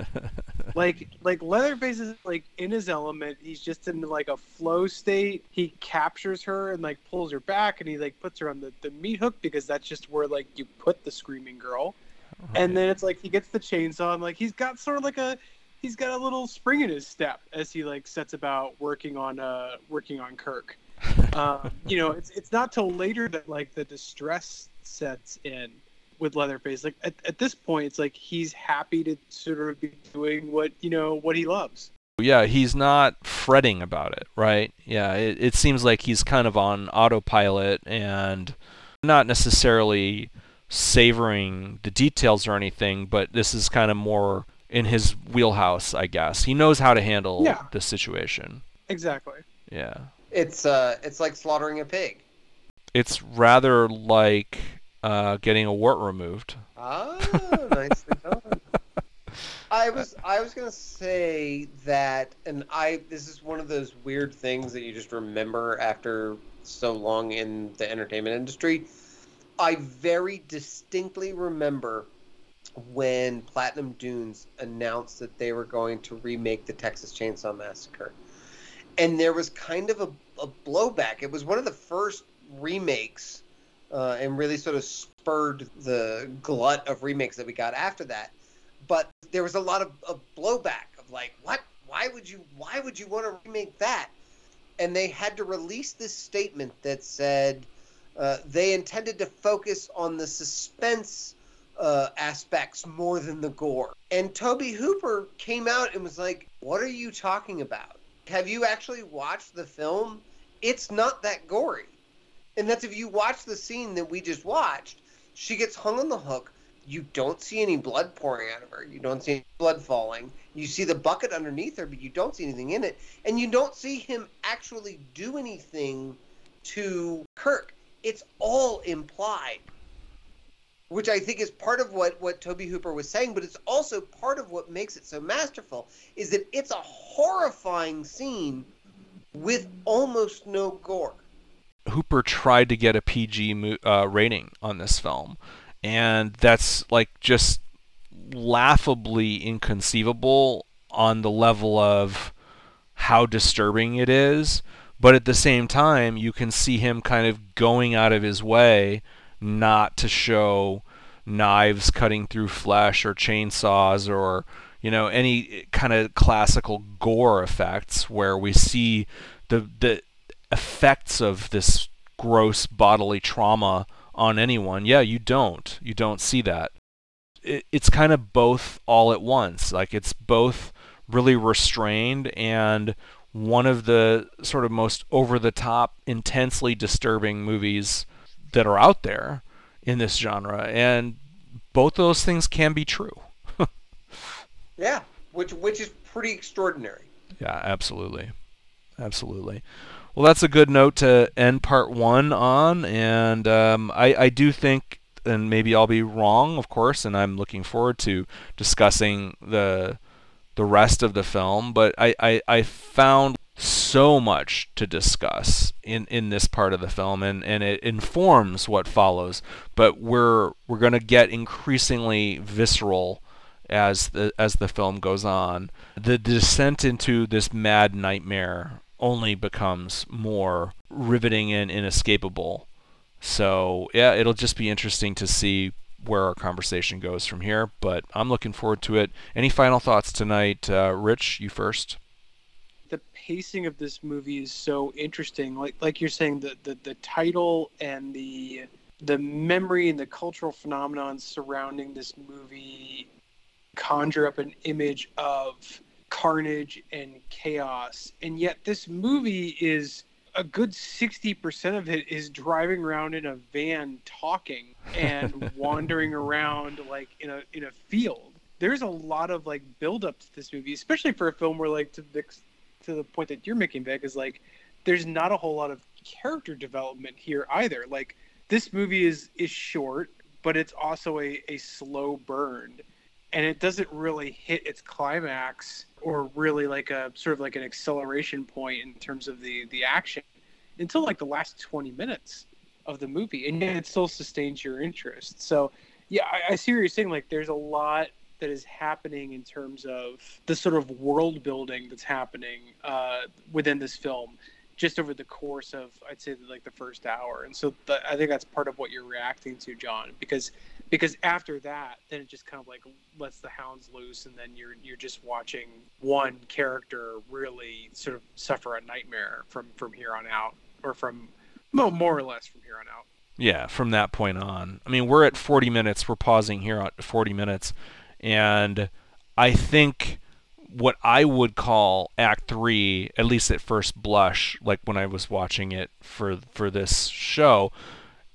like like Leatherface is like in his element. He's just in like a flow state. He captures her and like pulls her back and he like puts her on the, the meat hook because that's just where like you put the screaming girl. Right. And then it's like he gets the chainsaw and like he's got sort of like a he's got a little spring in his step as he like sets about working on uh working on Kirk. um, you know, it's it's not till later that like the distress sets in with Leatherface. Like at, at this point, it's like he's happy to sort of be doing what you know what he loves. Yeah, he's not fretting about it, right? Yeah, it, it seems like he's kind of on autopilot and not necessarily savoring the details or anything, but this is kind of more in his wheelhouse, I guess. He knows how to handle yeah. the situation. Exactly. Yeah. It's uh it's like slaughtering a pig. It's rather like uh, getting a wart removed. Ah, nicely done. I was I was gonna say that, and I this is one of those weird things that you just remember after so long in the entertainment industry. I very distinctly remember when Platinum Dunes announced that they were going to remake the Texas Chainsaw Massacre, and there was kind of a, a blowback. It was one of the first remakes uh, and really sort of spurred the glut of remakes that we got after that. But there was a lot of, blowback of like, what? Why would you? Why would you want to remake that? And they had to release this statement that said uh, they intended to focus on the suspense uh, aspects more than the gore. And Tobe Hooper came out and was like, "What are you talking about? Have you actually watched the film? It's not that gory." And that's if you watch the scene that we just watched, she gets hung on the hook. You don't see any blood pouring out of her. You don't see any blood falling. You see the bucket underneath her, but you don't see anything in it. And you don't see him actually do anything to Kirk. It's all implied. Which I think is part of what, what Tobe Hooper was saying, but it's also part of what makes it so masterful, is that it's a horrifying scene with almost no gore. Hooper tried to get a PG uh, rating on this film, and that's like just laughably inconceivable on the level of how disturbing it is. But at the same time, you can see him kind of going out of his way not to show knives cutting through flesh or chainsaws or you know any kind of classical gore effects where we see the the effects of this gross bodily trauma on anyone. Yeah, you don't. You don't see that. It, it's kind of both all at once. Like it's both really restrained and one of the sort of most over the top, intensely disturbing movies that are out there in this genre. And both of those things can be true. yeah, which which is pretty extraordinary. Yeah, absolutely. Absolutely. Well, that's a good note to end part one on, and um, I, I do think, and maybe I'll be wrong, of course, and I'm looking forward to discussing the the rest of the film, but I, I, I found so much to discuss in, in this part of the film and, and it informs what follows. But we're we're gonna get increasingly visceral as the as the film goes on. The descent into this mad nightmare only becomes more riveting and inescapable. So yeah, it'll just be interesting to see where our conversation goes from here. But I'm looking forward to it. Any final thoughts tonight, uh, Rich? You first. The pacing of this movie is so interesting. Like like you're saying, the the, the title and the the memory and the cultural phenomenon surrounding this movie conjure up an image of carnage and chaos. And yet this movie is a good 60% of it is driving around in a van talking and wandering around like in a in a field. There's a lot of like build up to this movie, especially for a film where like to the to the point that you're making Vic is like there's not a whole lot of character development here either. Like this movie is is short, but it's also a, a slow burn and it doesn't really hit its climax or really like a sort of like an acceleration point in terms of the the action until like the last 20 minutes of the movie and yet it still sustains your interest so yeah I, I see what you're saying like there's a lot that is happening in terms of the sort of world building that's happening uh, within this film just over the course of I'd say like the first hour, and so the, I think that's part of what you're reacting to, John, because because after that, then it just kind of like lets the hounds loose, and then you're you're just watching one character really sort of suffer a nightmare from from here on out, or from well, more or less from here on out. Yeah, from that point on. I mean, we're at 40 minutes. We're pausing here at 40 minutes, and I think what I would call Act Three, at least at first blush, like when I was watching it for for this show,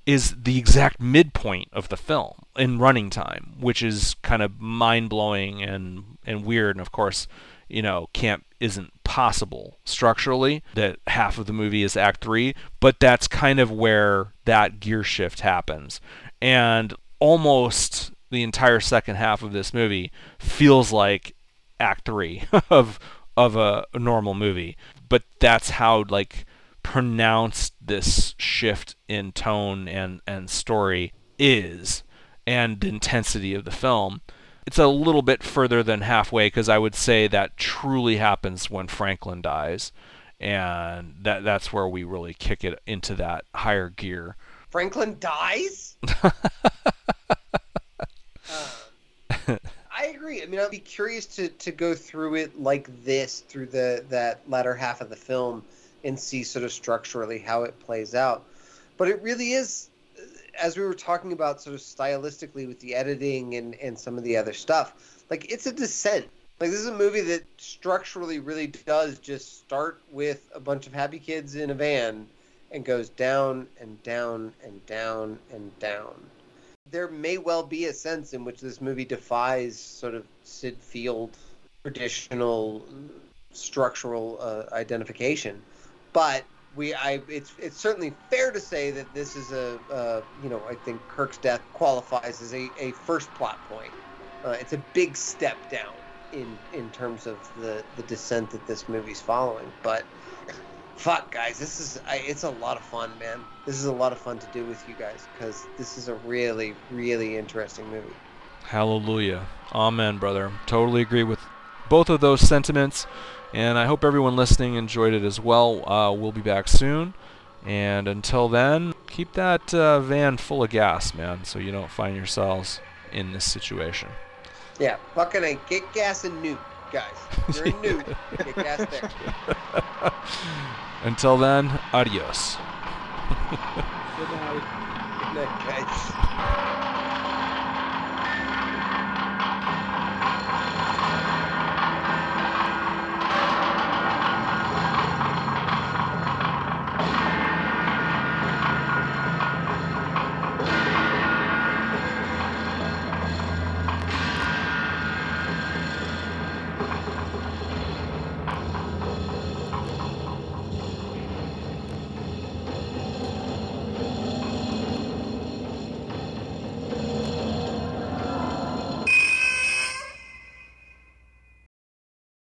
is the exact midpoint of the film in running time, which is kind of mind blowing and and weird. And of course, you know, can't isn't possible structurally that half of the movie is Act Three, but that's kind of where that gear shift happens, and almost the entire second half of this movie feels like act 3 of of a, a normal movie but that's how like pronounced this shift in tone and and story is and intensity of the film it's a little bit further than halfway because I would say that truly happens when Franklin dies, and that that's where we really kick it into that higher gear. Franklin dies. um, I agree. I mean, I'd be curious to, to go through it like this through the that latter half of the film and see sort of structurally how it plays out. But it really is, uh, as we were talking about, sort of stylistically with the editing and and some of the other stuff. Like it's a descent. Like this is a movie that structurally really does just start with a bunch of happy kids in a van and goes down and down and down and down there may well be a sense in which this movie defies sort of Syd Field traditional structural uh, identification, but we I it's it's certainly fair to say that this is a uh, you know I think Kirk's death qualifies as a, a first plot point. Uh, it's a big step down in in terms of the the descent that this movie's following, but fuck guys this is I, it's a lot of fun man. This is a lot of fun to do with you guys because this is a really really interesting movie. Hallelujah. Amen brother. Totally agree with both of those sentiments and i hope everyone listening enjoyed it as well. Uh, we'll be back soon and until then keep that uh, van full of gas man so you don't find yourselves in this situation. Yeah fucking a get gas and nuke guys you're a nuke get gas there Until then, adios. Good night. Good night.